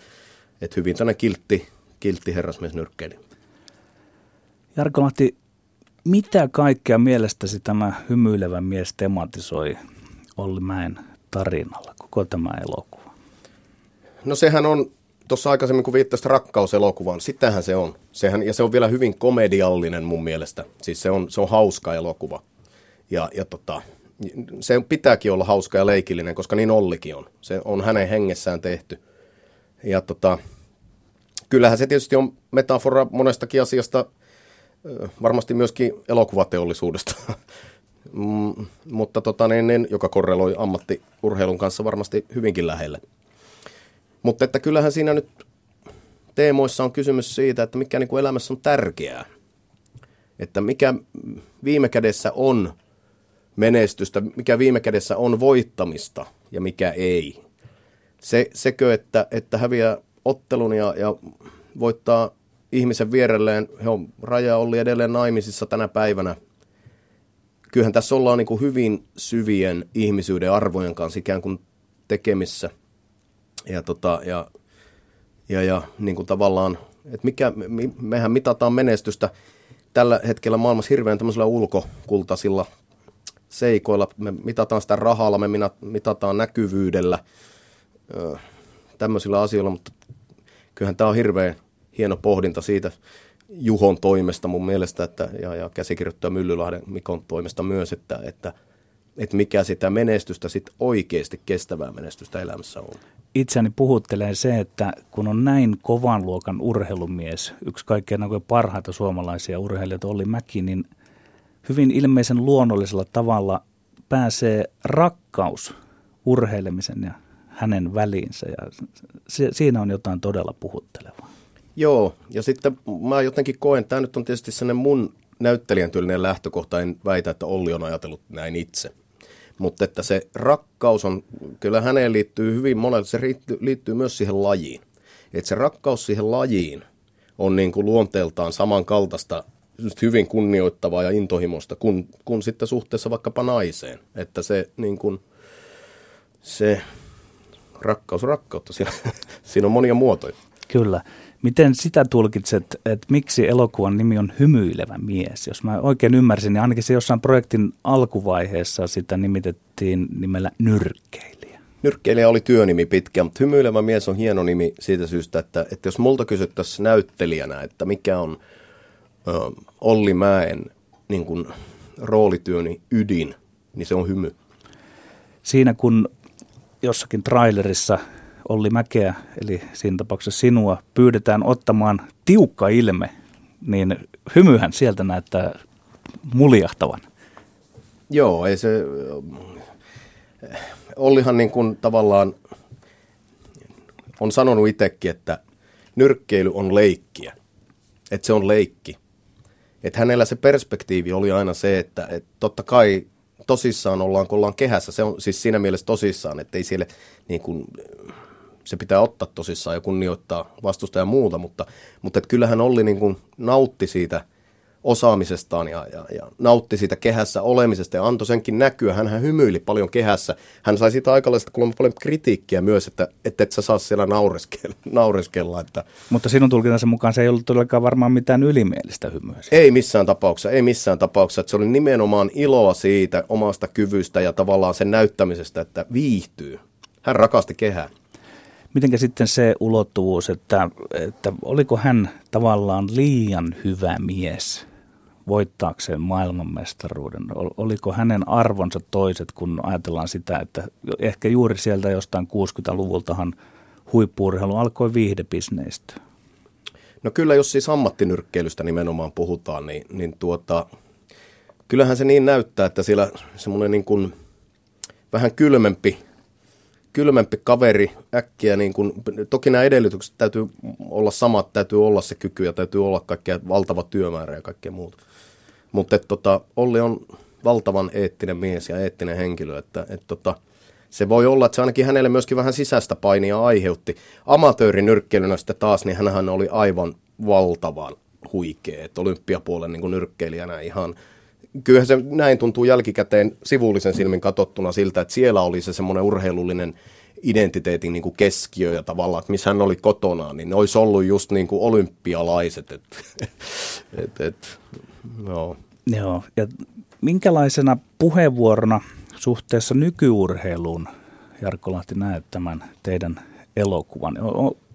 että hyvin tämmöinen kiltti, kiltti herrasmies nyrkkeili. Jarkko Lahti, mitä kaikkea mielestäsi tämä hymyilevä mies tematisoi Olli Mäen tarinalla, koko tämä elokuva? No sehän on, tuossa aikaisemmin kun viittasit rakkauselokuvaan, sitähän se on. Sehän, ja se on vielä hyvin komediallinen mun mielestä. Siis se on, se on hauska elokuva. Ja, ja tota, se pitääkin olla hauska ja leikillinen, koska niin Ollikin on. Se on hänen hengessään tehty. Ja tota, kyllähän se tietysti on metafora monestakin asiasta, varmasti myöskin elokuvateollisuudesta, [laughs] mm, mutta tota, niin, niin, joka korreloi ammattiurheilun kanssa varmasti hyvinkin lähelle. Mutta että kyllähän siinä nyt teemoissa on kysymys siitä, että mikä niin kuin elämässä on tärkeää. Että mikä viime kädessä on menestystä, mikä viime kädessä on voittamista ja mikä ei. Se, sekö, että, että häviää ottelun ja, ja voittaa ihmisen vierelleen, he on Raja oli edelleen naimisissa tänä päivänä. Kyllähän tässä ollaan niin kuin hyvin syvien ihmisyyden arvojen kanssa ikään kuin tekemissä – ja, tota, ja, ja, ja niin kuin tavallaan, että mikä, me, mehän mitataan menestystä tällä hetkellä maailmassa hirveän tämmöisillä ulkokultaisilla seikoilla. Me mitataan sitä rahalla, me mitataan näkyvyydellä, tämmöisillä asioilla, mutta kyllähän tämä on hirveän hieno pohdinta siitä Juhon toimesta mun mielestä, että, ja, ja käsikirjoittaja Myllylahden Mikon toimesta myös, että, että että mikä sitä menestystä sitten oikeasti kestävää menestystä elämässä on. Itseäni puhuttelee se, että kun on näin kovan luokan urheilumies, yksi kaikkein parhaita suomalaisia urheilijoita Olli Mäki, niin hyvin ilmeisen luonnollisella tavalla pääsee rakkaus urheilemisen ja hänen väliinsä ja se, siinä on jotain todella puhuttelevaa. Joo, ja sitten mä jotenkin koen, tämä nyt on tietysti sellainen mun näyttelijän tyylinen lähtökohta, en väitä, että Olli on ajatellut näin itse. Mutta että se rakkaus on, kyllä häneen liittyy hyvin monelle, se liittyy, liittyy myös siihen lajiin. Että se rakkaus siihen lajiin on niin kuin luonteeltaan samankaltaista, hyvin kunnioittavaa ja intohimosta kuin, kuin sitten suhteessa vaikkapa naiseen. Että se niin kuin, se rakkaus rakkautta, siinä, [laughs] siinä on monia muotoja. Kyllä. Miten sitä tulkitset, että miksi elokuvan nimi on Hymyilevä mies? Jos mä oikein ymmärsin, niin ainakin se jossain projektin alkuvaiheessa sitä nimitettiin nimellä Nyrkkeilijä. Nyrkkeilijä oli työnimi pitkä, mutta Hymyilevä mies on hieno nimi siitä syystä, että, että jos multa kysyttäisiin näyttelijänä, että mikä on ö, Olli Mäen niin kuin, roolityöni ydin, niin se on hymy. Siinä kun jossakin trailerissa Olli Mäkeä, eli siinä tapauksessa sinua, pyydetään ottamaan tiukka ilme, niin hymyhän sieltä näyttää muljahtavan. Joo, ei se... Ollihan niin kuin tavallaan on sanonut itsekin, että nyrkkeily on leikkiä. Että se on leikki. Että hänellä se perspektiivi oli aina se, että, että totta kai tosissaan ollaan, kun ollaan kehässä. Se on siis siinä mielessä tosissaan, että ei siellä niin kuin, se pitää ottaa tosissaan ja kunnioittaa vastusta ja muuta, mutta, mutta että kyllähän Olli niin kuin nautti siitä osaamisestaan ja, ja, ja nautti siitä kehässä olemisesta ja antoi senkin näkyä. Hän, hän hymyili paljon kehässä. Hän sai siitä aikalaisesta kuulemma paljon kritiikkiä myös, että, että et sä saa siellä naureskella. [laughs] naureskella että. Mutta sinun tulkintansa mukaan se ei ollut todellakaan varmaan mitään ylimielistä hymyä. Ei missään tapauksessa, ei missään tapauksessa. Että se oli nimenomaan iloa siitä omasta kyvystä ja tavallaan sen näyttämisestä, että viihtyy. Hän rakasti kehää. Mitenkä sitten se ulottuvuus, että, että oliko hän tavallaan liian hyvä mies voittaakseen maailmanmestaruuden? Oliko hänen arvonsa toiset, kun ajatellaan sitä, että ehkä juuri sieltä jostain 60-luvultahan huippuurheilu alkoi viihdebisneistä? No kyllä, jos siis ammattinyrkkeilystä nimenomaan puhutaan, niin, niin tuota, kyllähän se niin näyttää, että siellä semmoinen niin kuin vähän kylmempi kylmempi kaveri äkkiä, niin kun, toki nämä edellytykset täytyy olla samat, täytyy olla se kyky ja täytyy olla kaikkea valtava työmäärä ja kaikkea muuta. Mutta tota, Olli on valtavan eettinen mies ja eettinen henkilö, että et, tota, se voi olla, että se ainakin hänelle myöskin vähän sisäistä painia aiheutti. Amatöörinyrkkeilynä sitten taas, niin hänhän oli aivan valtavan huikea, että olympiapuolen niin nyrkkeilijänä ihan kyllähän se näin tuntuu jälkikäteen sivullisen silmin katsottuna siltä, että siellä oli se semmoinen urheilullinen identiteetin niin kuin keskiö ja tavallaan, että missä hän oli kotona, niin ne olisi ollut just niin kuin olympialaiset. Et, [laughs] et, et, no. Joo, ja minkälaisena puheenvuorona suhteessa nykyurheiluun, Jarkko Lahti, näet tämän teidän elokuvan?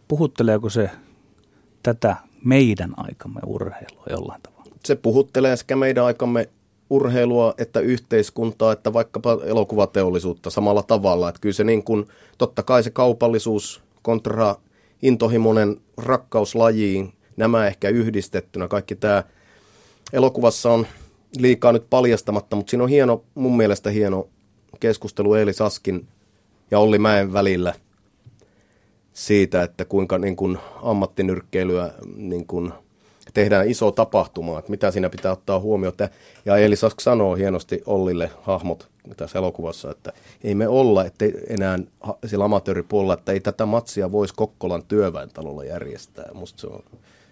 Puhutteleeko se tätä meidän aikamme urheilua jollain tavalla? Se puhuttelee sekä meidän aikamme urheilua, että yhteiskuntaa, että vaikkapa elokuvateollisuutta samalla tavalla. Että kyllä se niin kuin, totta kai se kaupallisuus kontra intohimoinen rakkaus lajiin, nämä ehkä yhdistettynä, kaikki tämä elokuvassa on liikaa nyt paljastamatta, mutta siinä on hieno, mun mielestä hieno keskustelu Eeli Saskin ja Olli Mäen välillä siitä, että kuinka niin kuin ammattinyrkkeilyä niin kuin – tehdään iso tapahtuma, että mitä siinä pitää ottaa huomioon. Ja Eli Sask sanoo hienosti Ollille hahmot tässä elokuvassa, että ei me olla että enää sillä amatööripuolella, että ei tätä matsia voisi Kokkolan työväentalolla järjestää. Musta se on,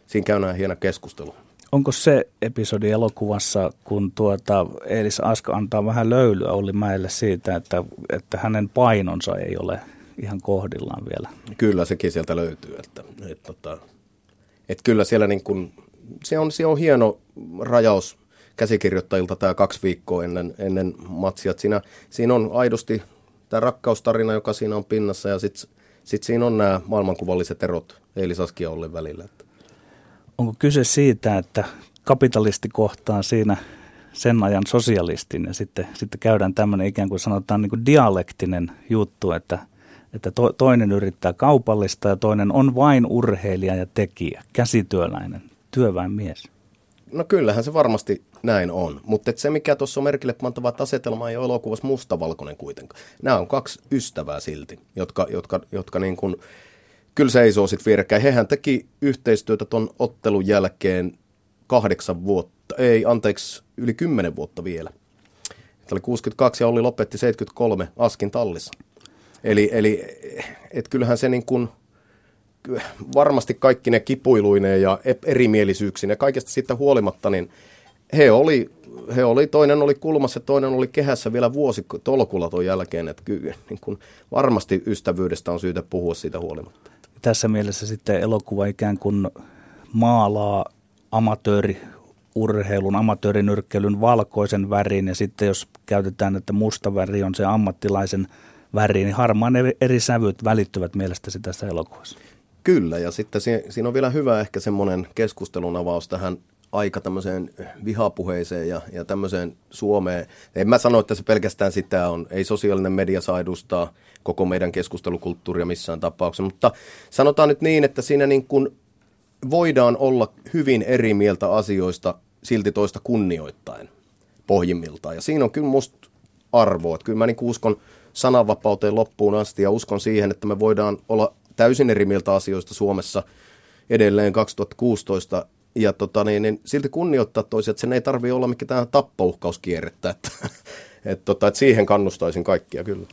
siinä käydään hieno keskustelu. Onko se episodi elokuvassa, kun tuota Eelis Aska antaa vähän löylyä Olli Mäelle siitä, että, että hänen painonsa ei ole ihan kohdillaan vielä? Kyllä sekin sieltä löytyy. Että, että, että, että, että kyllä siellä niin kuin se on, se on hieno rajaus käsikirjoittajilta tämä kaksi viikkoa ennen, ennen matsia. Siinä, siinä on aidosti tämä rakkaustarina, joka siinä on pinnassa ja sitten sit siinä on nämä maailmankuvalliset erot Eilis Askia Ollin välillä. Onko kyse siitä, että kapitalisti kohtaan siinä sen ajan sosialistin ja sitten, sitten käydään tämmöinen ikään kuin sanotaan niin kuin dialektinen juttu, että, että to, toinen yrittää kaupallista ja toinen on vain urheilija ja tekijä, käsityöläinen, työväenmies. No kyllähän se varmasti näin on, mutta se mikä tuossa on merkille pantava, että asetelma ei ole elokuvassa mustavalkoinen kuitenkaan. Nämä on kaksi ystävää silti, jotka, jotka, jotka niin kuin, kyllä seisoo sitten vierekkäin. Hehän teki yhteistyötä tuon ottelun jälkeen kahdeksan vuotta, ei anteeksi, yli kymmenen vuotta vielä. Tämä oli 62 ja oli lopetti 73 Askin tallissa. Eli, eli et kyllähän se niin kuin, varmasti kaikki ne kipuiluineen ja ja kaikesta siitä huolimatta, niin he oli, he oli, toinen oli kulmassa, toinen oli kehässä vielä vuosi tolkulla tuon jälkeen, että kyllä niin kuin varmasti ystävyydestä on syytä puhua siitä huolimatta. Tässä mielessä sitten elokuva ikään kuin maalaa amatööri urheilun, amatöörinyrkkeilyn valkoisen värin ja sitten jos käytetään, että musta väri on se ammattilaisen väri, niin harmaan eri sävyt välittyvät mielestäsi tässä elokuvassa. Kyllä, ja sitten siinä on vielä hyvä ehkä semmoinen keskustelun avaus tähän aika tämmöiseen vihapuheeseen ja, ja tämmöiseen Suomeen. En mä sano, että se pelkästään sitä on. Ei sosiaalinen media saa edustaa koko meidän keskustelukulttuuria missään tapauksessa, mutta sanotaan nyt niin, että siinä niin kuin voidaan olla hyvin eri mieltä asioista silti toista kunnioittain pohjimmiltaan. Ja siinä on kyllä musta arvoa. Kyllä mä niin uskon sananvapauteen loppuun asti ja uskon siihen, että me voidaan olla täysin eri mieltä asioista Suomessa edelleen 2016 ja tota, niin, niin, silti kunnioittaa toisia, että sen ei tarvi olla mikään tappouhkauskierrettä, että, [laughs] et, tota, että siihen kannustaisin kaikkia kyllä.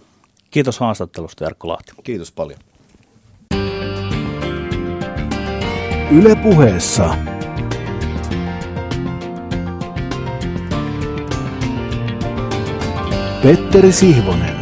Kiitos haastattelusta Jarkko Lahti. Kiitos paljon. Yle puheessa. Petteri Sihvonen.